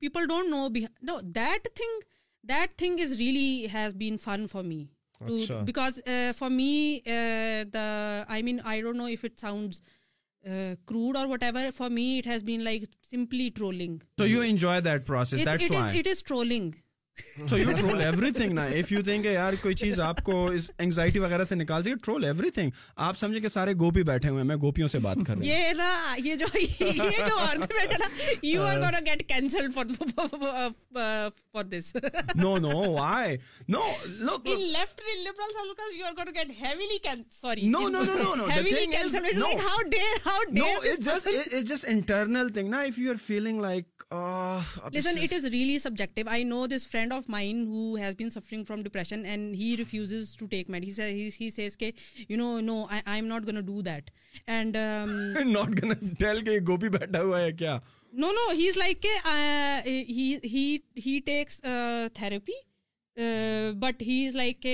people don't know know that thing that thing is really has been fun for me because for me the I mean I don't know if it sounds Uh, crude or whatever. For me, it has been like simply trolling. So you enjoy that process. That's why. It is trolling. So you troll everything نا if you think یار کوئی چیز آپ کو اس anxiety وغیرہ سے نکال سکے ٹرول ایوری تھنگ آپ سمجھے کہ سارے گوپی بیٹھے ہوئے ہیں گوپیوں سے بات for this no no wily sorry just internal listen it is really subjective I know this friend of mine who has been suffering from depression and he refuses to take med he says کے you know no I am not gonna do that and not gonna tell کے گوپی بیٹھا ہوا ہے کیا no no he is like he takes therapy but he is like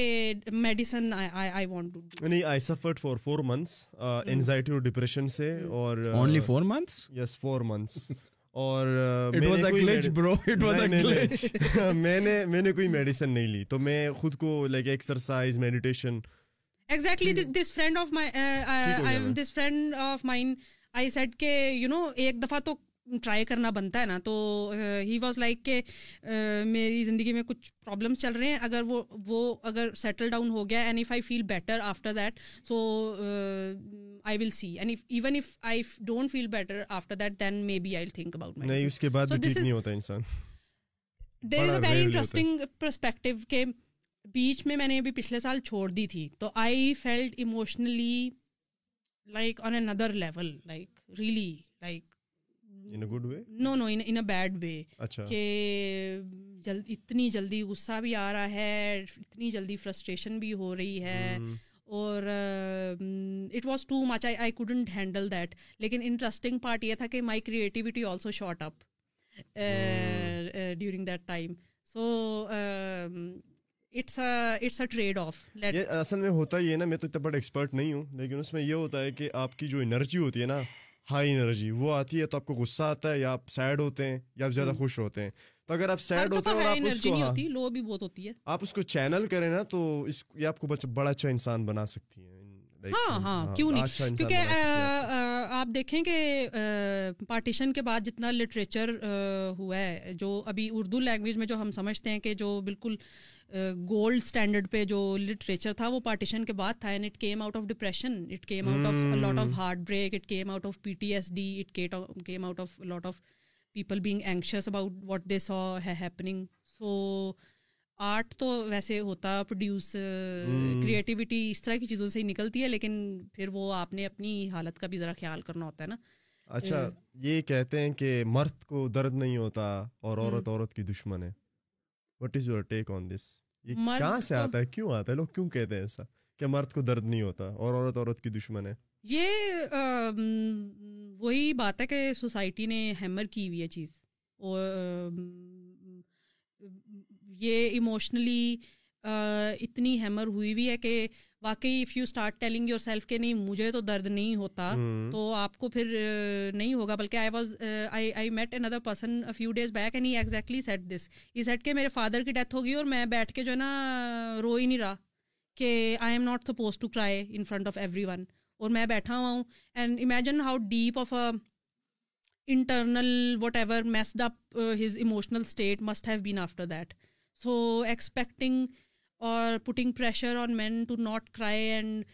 medicine نہیں I suffered for four months anxiety اور depression سے اور only four months yes four months میں نے ہاں، میڈیسن نہیں لی تو میں خود کو لائک ایکسرسائز میڈیٹیشن ایک دفعہ تو ٹرائی کرنا بنتا ہے نا تو ہی واز لائک کہ میری زندگی میں کچھ پرابلمس چل رہے ہیں اگر وہ وہ اگر سیٹل ڈاؤن ہو گیا even if I don't feel better after that then maybe I think about اس کے بعد انسان there is a very interesting perspective کہ بیچ میں میں نے ابھی پچھلے سال چھوڑ دی تھی تو I felt emotionally like on another level like really like no no in bad way کہ اتنی جلدی غصہ بھی آ رہا ہے اتنی جلدی فرسٹریشن بھی ہو رہی ہے اور it was too much I I couldn't handle that لیکن انٹرسٹنگ پارٹ یہ تھا کہ my creativity also shot up during that time so اصل میں ہوتا یہ نا میں تو اتنا بڑا ایکسپرٹ نہیں ہوں لیکن اس میں یہ ہوتا ہے کہ آپ کی جو انرجی ہوتی ہے نا ہائی انرجی وہ آتی ہے تو آپ کو غصہ آتا ہے یا آپ سیڈ ہوتے ہیں یا آپ زیادہ خوش ہوتے ہیں تو اگر آپ سیڈ ہوتے ہیں اور آپ اس کو لو ہاں بھی بہت ہوتی ہے آپ اس کو چینل کریں نا تو یہ آپ کو بڑا اچھا انسان بنا سکتی ہیں ہاں ہاں،, ہاں کیوں اچھا نہیں کیونکہ آپ دیکھیں کہ پارٹیشن کے بعد جتنا لٹریچر ہوا ہے جو ابھی اردو لینگویج میں جو ہم سمجھتے ہیں کہ جو بالکل گولڈ اسٹینڈرڈ پہ جو لٹریچر تھا وہ پارٹیشن کے بعد تھا and it came out of depression it came out of lot of heartbreak it came out of P T S D it came out of lot of people being anxious about what they saw happening so art تو ویسے ہوتا produce uh, creativity اس طرح کی چیزوں سے ہی نکلتی ہے لیکن پھر وہ آپ نے اپنی حالت کا بھی ذرا خیال کرنا ہوتا ہے نا اچھا یہ کہتے ہیں کہ مرد کو درد نہیں ہوتا اور عورت عورت کی دشمن ہے what is your take on this کہاں سے آتا ہے کیوں آتا ہے لوگ کیوں کہتے ہیں ایسا کہ مرد کو درد نہیں ہوتا اور عورت عورت کی دشمن ہے یہ وہی بات ہے کہ سوسائٹی نے ہیمر کی ہوئی ہے چیز اور یہ ایموشنلی اتنی ہیمر ہوئی ہوئی ہے کہ واقعی if you start telling yourself کہ نہیں مجھے تو درد نہیں ہوتا تو آپ کو پھر نہیں ہوگا بلکہ I was I I met another person few days back and he exactly said this یہ سیٹ کہ میرے فادر کی ڈیتھ ہوگی اور میں بیٹھ کے جو ہے نا رو ہی نہیں رہا کہ I am not supposed to cry in front of everyone اور میں بیٹھا ہوا ہوں and imagine how deep of internal whatever messed up his emotional state must have been after that so expecting اور putting pressure on men to not cry and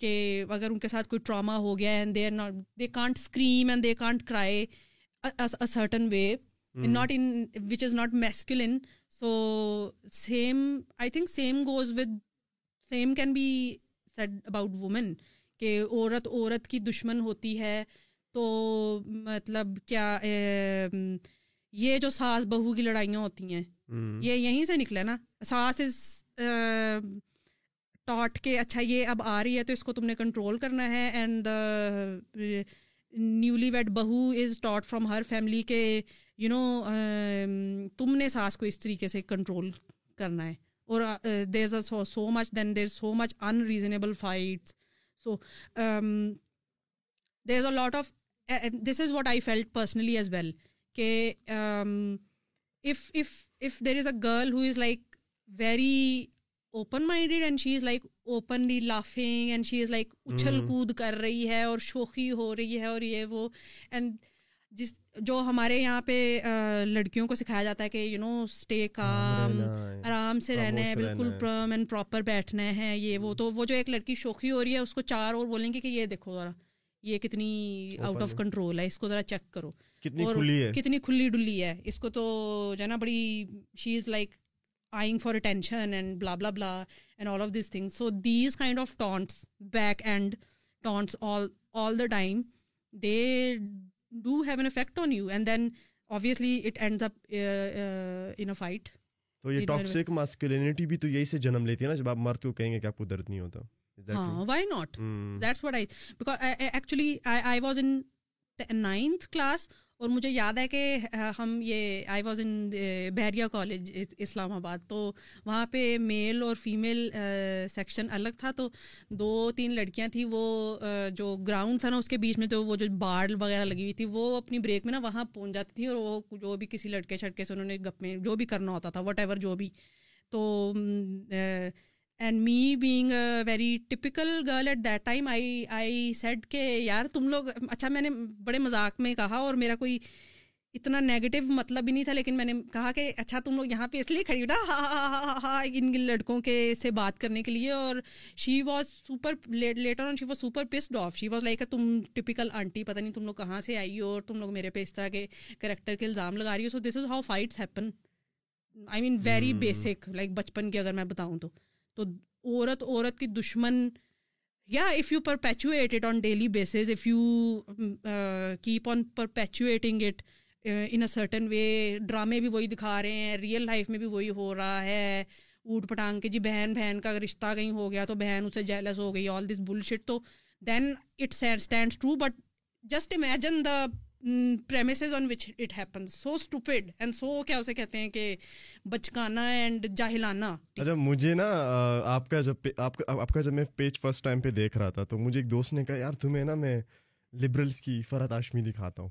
کہ اگر ان کے ساتھ کوئی ٹراما ہو گیا and they are not they can't scream and they can't cry certain way not in which is not masculine so same I think same goes with same can be said about women کہ عورت عورت کی دشمن ہوتی ہے تو مطلب کیا یہ جو ساس بہو کی لڑائیاں ہوتی ہیں یہ یہیں سے نکلا نا ساس از ٹاٹ کے اچھا یہ اب آ رہی ہے تو اس کو تم نے کنٹرول کرنا ہے and newly Wade bahu is taught from her family کے یو نو تم نے ساس کو اس طریقے سے کنٹرول کرنا ہے اور there is so so so much much then there there unreasonable is a lot of this is what I felt personally as well کہ is a girl who is like very open minded and she is like openly laughing and she is like اچھل کود کر رہی ہے اور شوقی ہو رہی ہے اور یہ وہ اینڈ جس جو ہمارے یہاں پہ لڑکیوں کو سکھایا جاتا ہے کہ یو نو اسٹے کام آرام سے رہنا ہے بالکل پرم اینڈ پراپر بیٹھنا ہے یہ وہ تو وہ جو ایک لڑکی شوخی ہو رہی ہے اس کو چار اور بولیں گے کہ یہ دیکھو ذرا یہ کتنی آؤٹ آف کنٹرول ہے اس کو ذرا چیک کرو کتنی کھلی ہے کتنی کھلی ڈلی ہے اس کو تو جو ہے نا بڑی she is like vying for attention and blah blah blah and all of these thing so these kind of taunts back and taunts all all the time they do have an effect on you and then obviously it ends up in fight تو یہ toxic ماسکلینٹی بھی تو یہی سے جنم لیتی ہے نا جب آپ مرد کو کہیں گے کہ آپ کو درد نہیں ہوتا ہاں why not that's what I actually I was in ninth class اور مجھے یاد ہے کہ ہم یہ I was in Bahria college Islamabad تو وہاں پہ میل اور فیمیل سیکشن الگ تھا تو دو تین لڑکیاں تھیں وہ جو گراؤنڈ تھا نا اس کے بیچ میں تو وہ جو باڑ وغیرہ لگی ہوئی تھی وہ اپنی بریک میں نا وہاں پہنچ جاتی تھی اور وہ جو بھی کسی لڑکے شڑکے سے انہوں نے گپ میں جو بھی کرنا ہوتا تھا وٹ ایور جو بھی تو and me being a very typical girl at that time I I said کہ یار تم لوگ اچھا میں نے بڑے مذاق میں کہا اور میرا کوئی اتنا نیگیٹو مطلب بھی نہیں تھا لیکن میں نے کہا کہ اچھا تم لوگ یہاں پہ اس لیے کھڑی اٹھا ہاں ہاں ہاں ان لڑکوں کے سے بات کرنے کے لیے اور she was super later on she was super pissed off she was like a تم ٹپیکل آنٹی پتہ نہیں تم لوگ کہاں سے آئی ہو اور تم لوگ میرے پہ اس طرح کے کریکٹر کے الزام لگا رہی ہو so this is how fights happen I mean very basic like بچپن کی اگر میں بتاؤں تو تو عورت عورت کی دشمن یا if you put it on daily basis if you keep on perpetuating it in a certain way ڈرامے بھی وہی دکھا رہے ہیں ریئل لائف میں بھی وہی ہو رہا ہے اوٹ پٹانگ کے جی بہن بہن کا رشتہ کہیں ہو گیا تو بہن اسے جیلس ہو گئی آل دس بل شٹ تو then it stands true but just imagine the premises on which it happen so stupid and so کیا اسے کہتے ہیں کہ بچکانا اینڈ جاہلانا اچھا مجھے نا آپ کا جب آپ کا جب میں پیج فرسٹ ٹائم پہ دیکھ رہا تھا تو مجھے ایک دوست نے کہا یار تمہیں نا میں لبرلس کی فرحت آشمی دکھاتا ہوں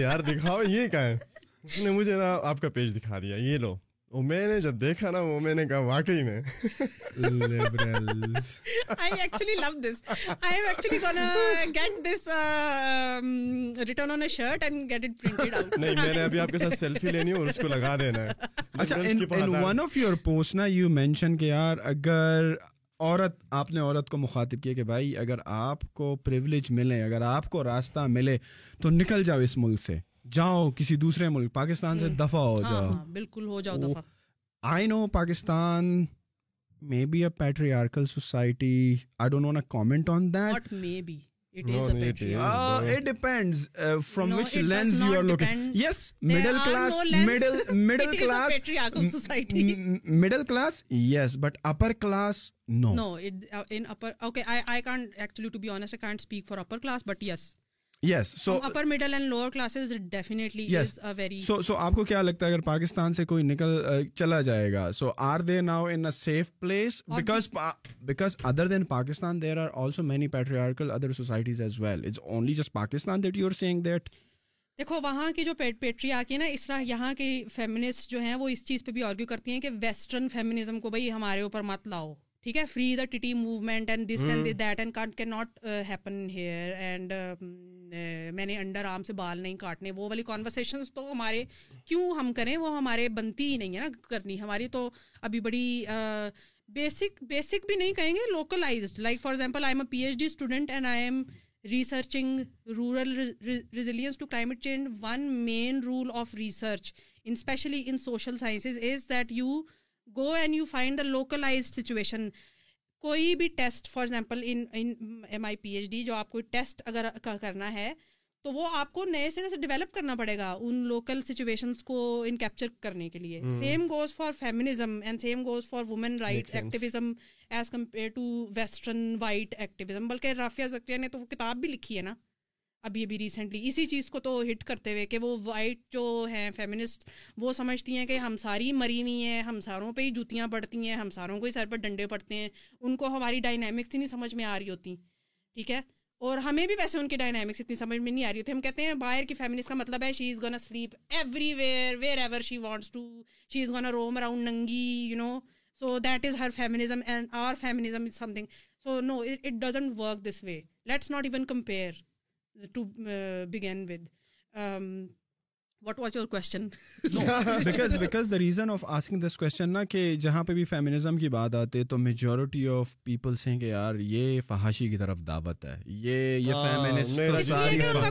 یار دکھاؤ یہ کیا ہے اس نے مجھے نا آپ کا پیج دکھا دیا یہ لو میں نے جب دیکھا نا وہ میں نے کہا واقعی میں عورت کو مخاطب کیا کہ بھائی اگر آپ کو پرولیج ملے اگر آپ کو راستہ ملے تو نکل جاؤ اس ملک سے جاؤ کسی دوسرے ملک پاکستان سے جی۔ دفاع ہو ہاں، جاؤ ہاں، بالکل ہو جاؤ I know Pakistan be be a patriarchal society I don't know comment on that may so آپ کو کیا لگتا ہے اگر پاکستان پاکستان پاکستان سے کوئی نکل چلا جائے گا are are are they now in safe place because because other other then there also many patriarchal societies as well it's only just that that you seeing دیکھو وہاں جو پیٹری آ کے کے نا اس طرح یہاں فیمنسٹ جو ہیں وہ اس چیز پہ بھی آرگیو کرتی ہیں کہ ویسٹرن فیمنزم کو بھائی ہمارے اوپر مت لاؤ ٹھیک ہے free the T movement and this and that and cut not happen here and میں نے انڈر آرام سے بال نہیں کاٹنے وہ والی کانورسیشنس تو ہمارے کیوں ہم کریں وہ ہمارے بنتی ہی نہیں ہے نا کرنی ہماری تو ابھی بڑی بیسک uh, بیسک بھی نہیں کہیں گے localized like for example I am a P H D student and I am researching rural resilience to climate change one main role of research in in especially social sciences is that you go and you find the localize situation کوئی بھی test for example in M I P H D جو آپ کو test اگر کرنا ہے تو وہ آپ کو نئے سنے سے ڈیولپ کرنا پڑے گا ان لوکل سچویشنس کو ان کیپچر کرنے کے لیے same goes for feminism and same goes for women rights activism as compare to western white activism بلکہ رافیہ زکریہ نے تو وہ کتاب بھی لکھی ہے نا ابھی ابھی ریسنٹلی اسی چیز کو تو ہٹ کرتے ہوئے کہ وہ وائٹ جو ہیں فیمنسٹ وہ سمجھتی ہیں کہ ہم ساری مری ہوئی ہیں ہم ساروں پہ ہی جوتیاں پڑتی ہیں ہم ساروں کو ہی سر پر ڈنڈے پڑتے ہیں ان کو ہماری ڈائنامکس ہی نہیں سمجھ میں آ رہی ہوتی ٹھیک ہے اور ہمیں بھی ویسے ان کی ڈائنامکس اتنی سمجھ میں نہیں آ رہی ہوتی ہم کہتے ہیں باہر کی فیمنسٹ کا مطلب ہے she is gonna sleep everywhere wherever she wants to she is gonna roam around ننگی you know so that is her feminism and our feminism is something so no it doesn't work this way let's not even compare to begin with what watch your question because the reason of asking this question نا کہ جہاں پہ بھی feminism کی بات آتی ہے تو میجورٹی آف پیپلس ہیں کہ یار یہ فحاشی کی طرف دعوت ہے یہ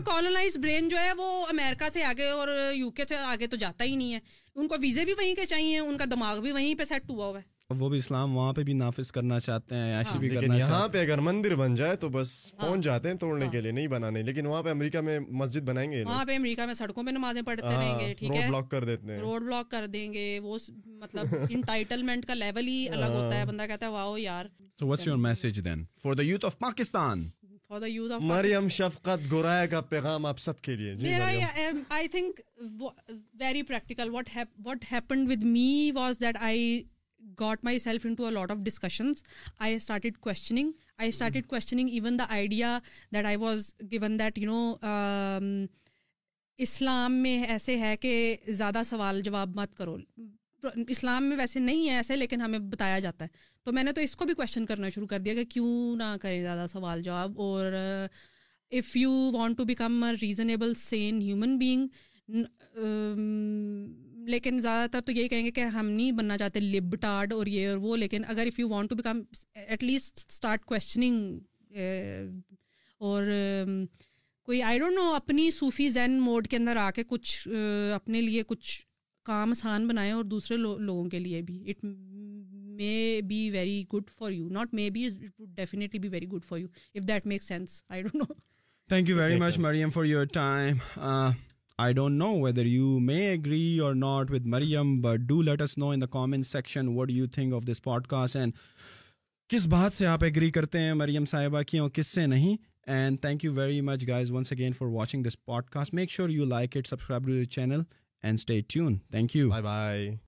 کالونائز برین جو ہے وہ امیرکا سے آگے اور یو کے سے آگے تو جاتا ہی نہیں ہے ان کو ویزے بھی وہیں کے چاہیے ان کا دماغ بھی وہیں پہ سیٹ ہوا ہوا ہے وہ بھی اسلام وہاں پہ بھی نافذ کرنا چاہتے ہیں عیاشی ہاں، بھی کرنا چاہتے ہیں پہ اگر مندر بن جائے تو بس ہاں۔ پہنچ جاتے ہیں توڑنے کے لیے نہیں بنانے لیکن وہاں پہ امریکہ میں مسجد بنائیں گے وہاں پہ امریکہ میں سڑکوں پہ نمازیں پڑھتے رہیں گے ہاں، ٹھیک ہے بلاک کر دیتے ہیں روڈ بلاک کر دیں گے وہ مطلب انٹائٹلمنٹ کا لیول ہی الگ ہوتا ہے بندہ کہتا ہے واو یار so what's your message then for the youth of Pakistan Maryam Shafqat Goraya کا پیغام آپ سب کے لیے جی میرا I think very practical what happened with me was that I got myself into a lot of discussions I started questioning I started questioning even the idea that I was gone that you know اسلام میں ایسے ہے کہ زیادہ سوال جواب مت کرو اسلام میں ویسے نہیں ہے ایسے لیکن ہمیں بتایا جاتا ہے تو میں نے تو اس کو بھی کوشچن کرنا شروع کر دیا کہ کیوں نہ کریں زیادہ سوال جواب اور if you want to become a reasonable sane human being لیکن زیادہ تر تو یہی کہیں گے کہ ہم نہیں بننا چاہتے لب ٹارڈ اور یہ اور وہ لیکن اگر if you want to become at least start questioning اور کوئی آئی ڈونٹ نو اپنی صوفی زین موڈ کے اندر آ کے کچھ اپنے لیے کچھ کام آسان بنائیں اور دوسرے لوگوں کے لیے بھی it may be very good for you not may but definitely be very good for you if that make sense I don't know thank you very much Maryam for your time I don't know whether you may agree or not with Maryam but do let us know in comment section what you think of this podcast and کس بات سے آپ agree کرتے ہیں مریم صاحبہ کی اور کس سے نہیں and thank you very much guys once again for watching this podcast make sure you like it subscribe to your channel and stay tune thank you bye bye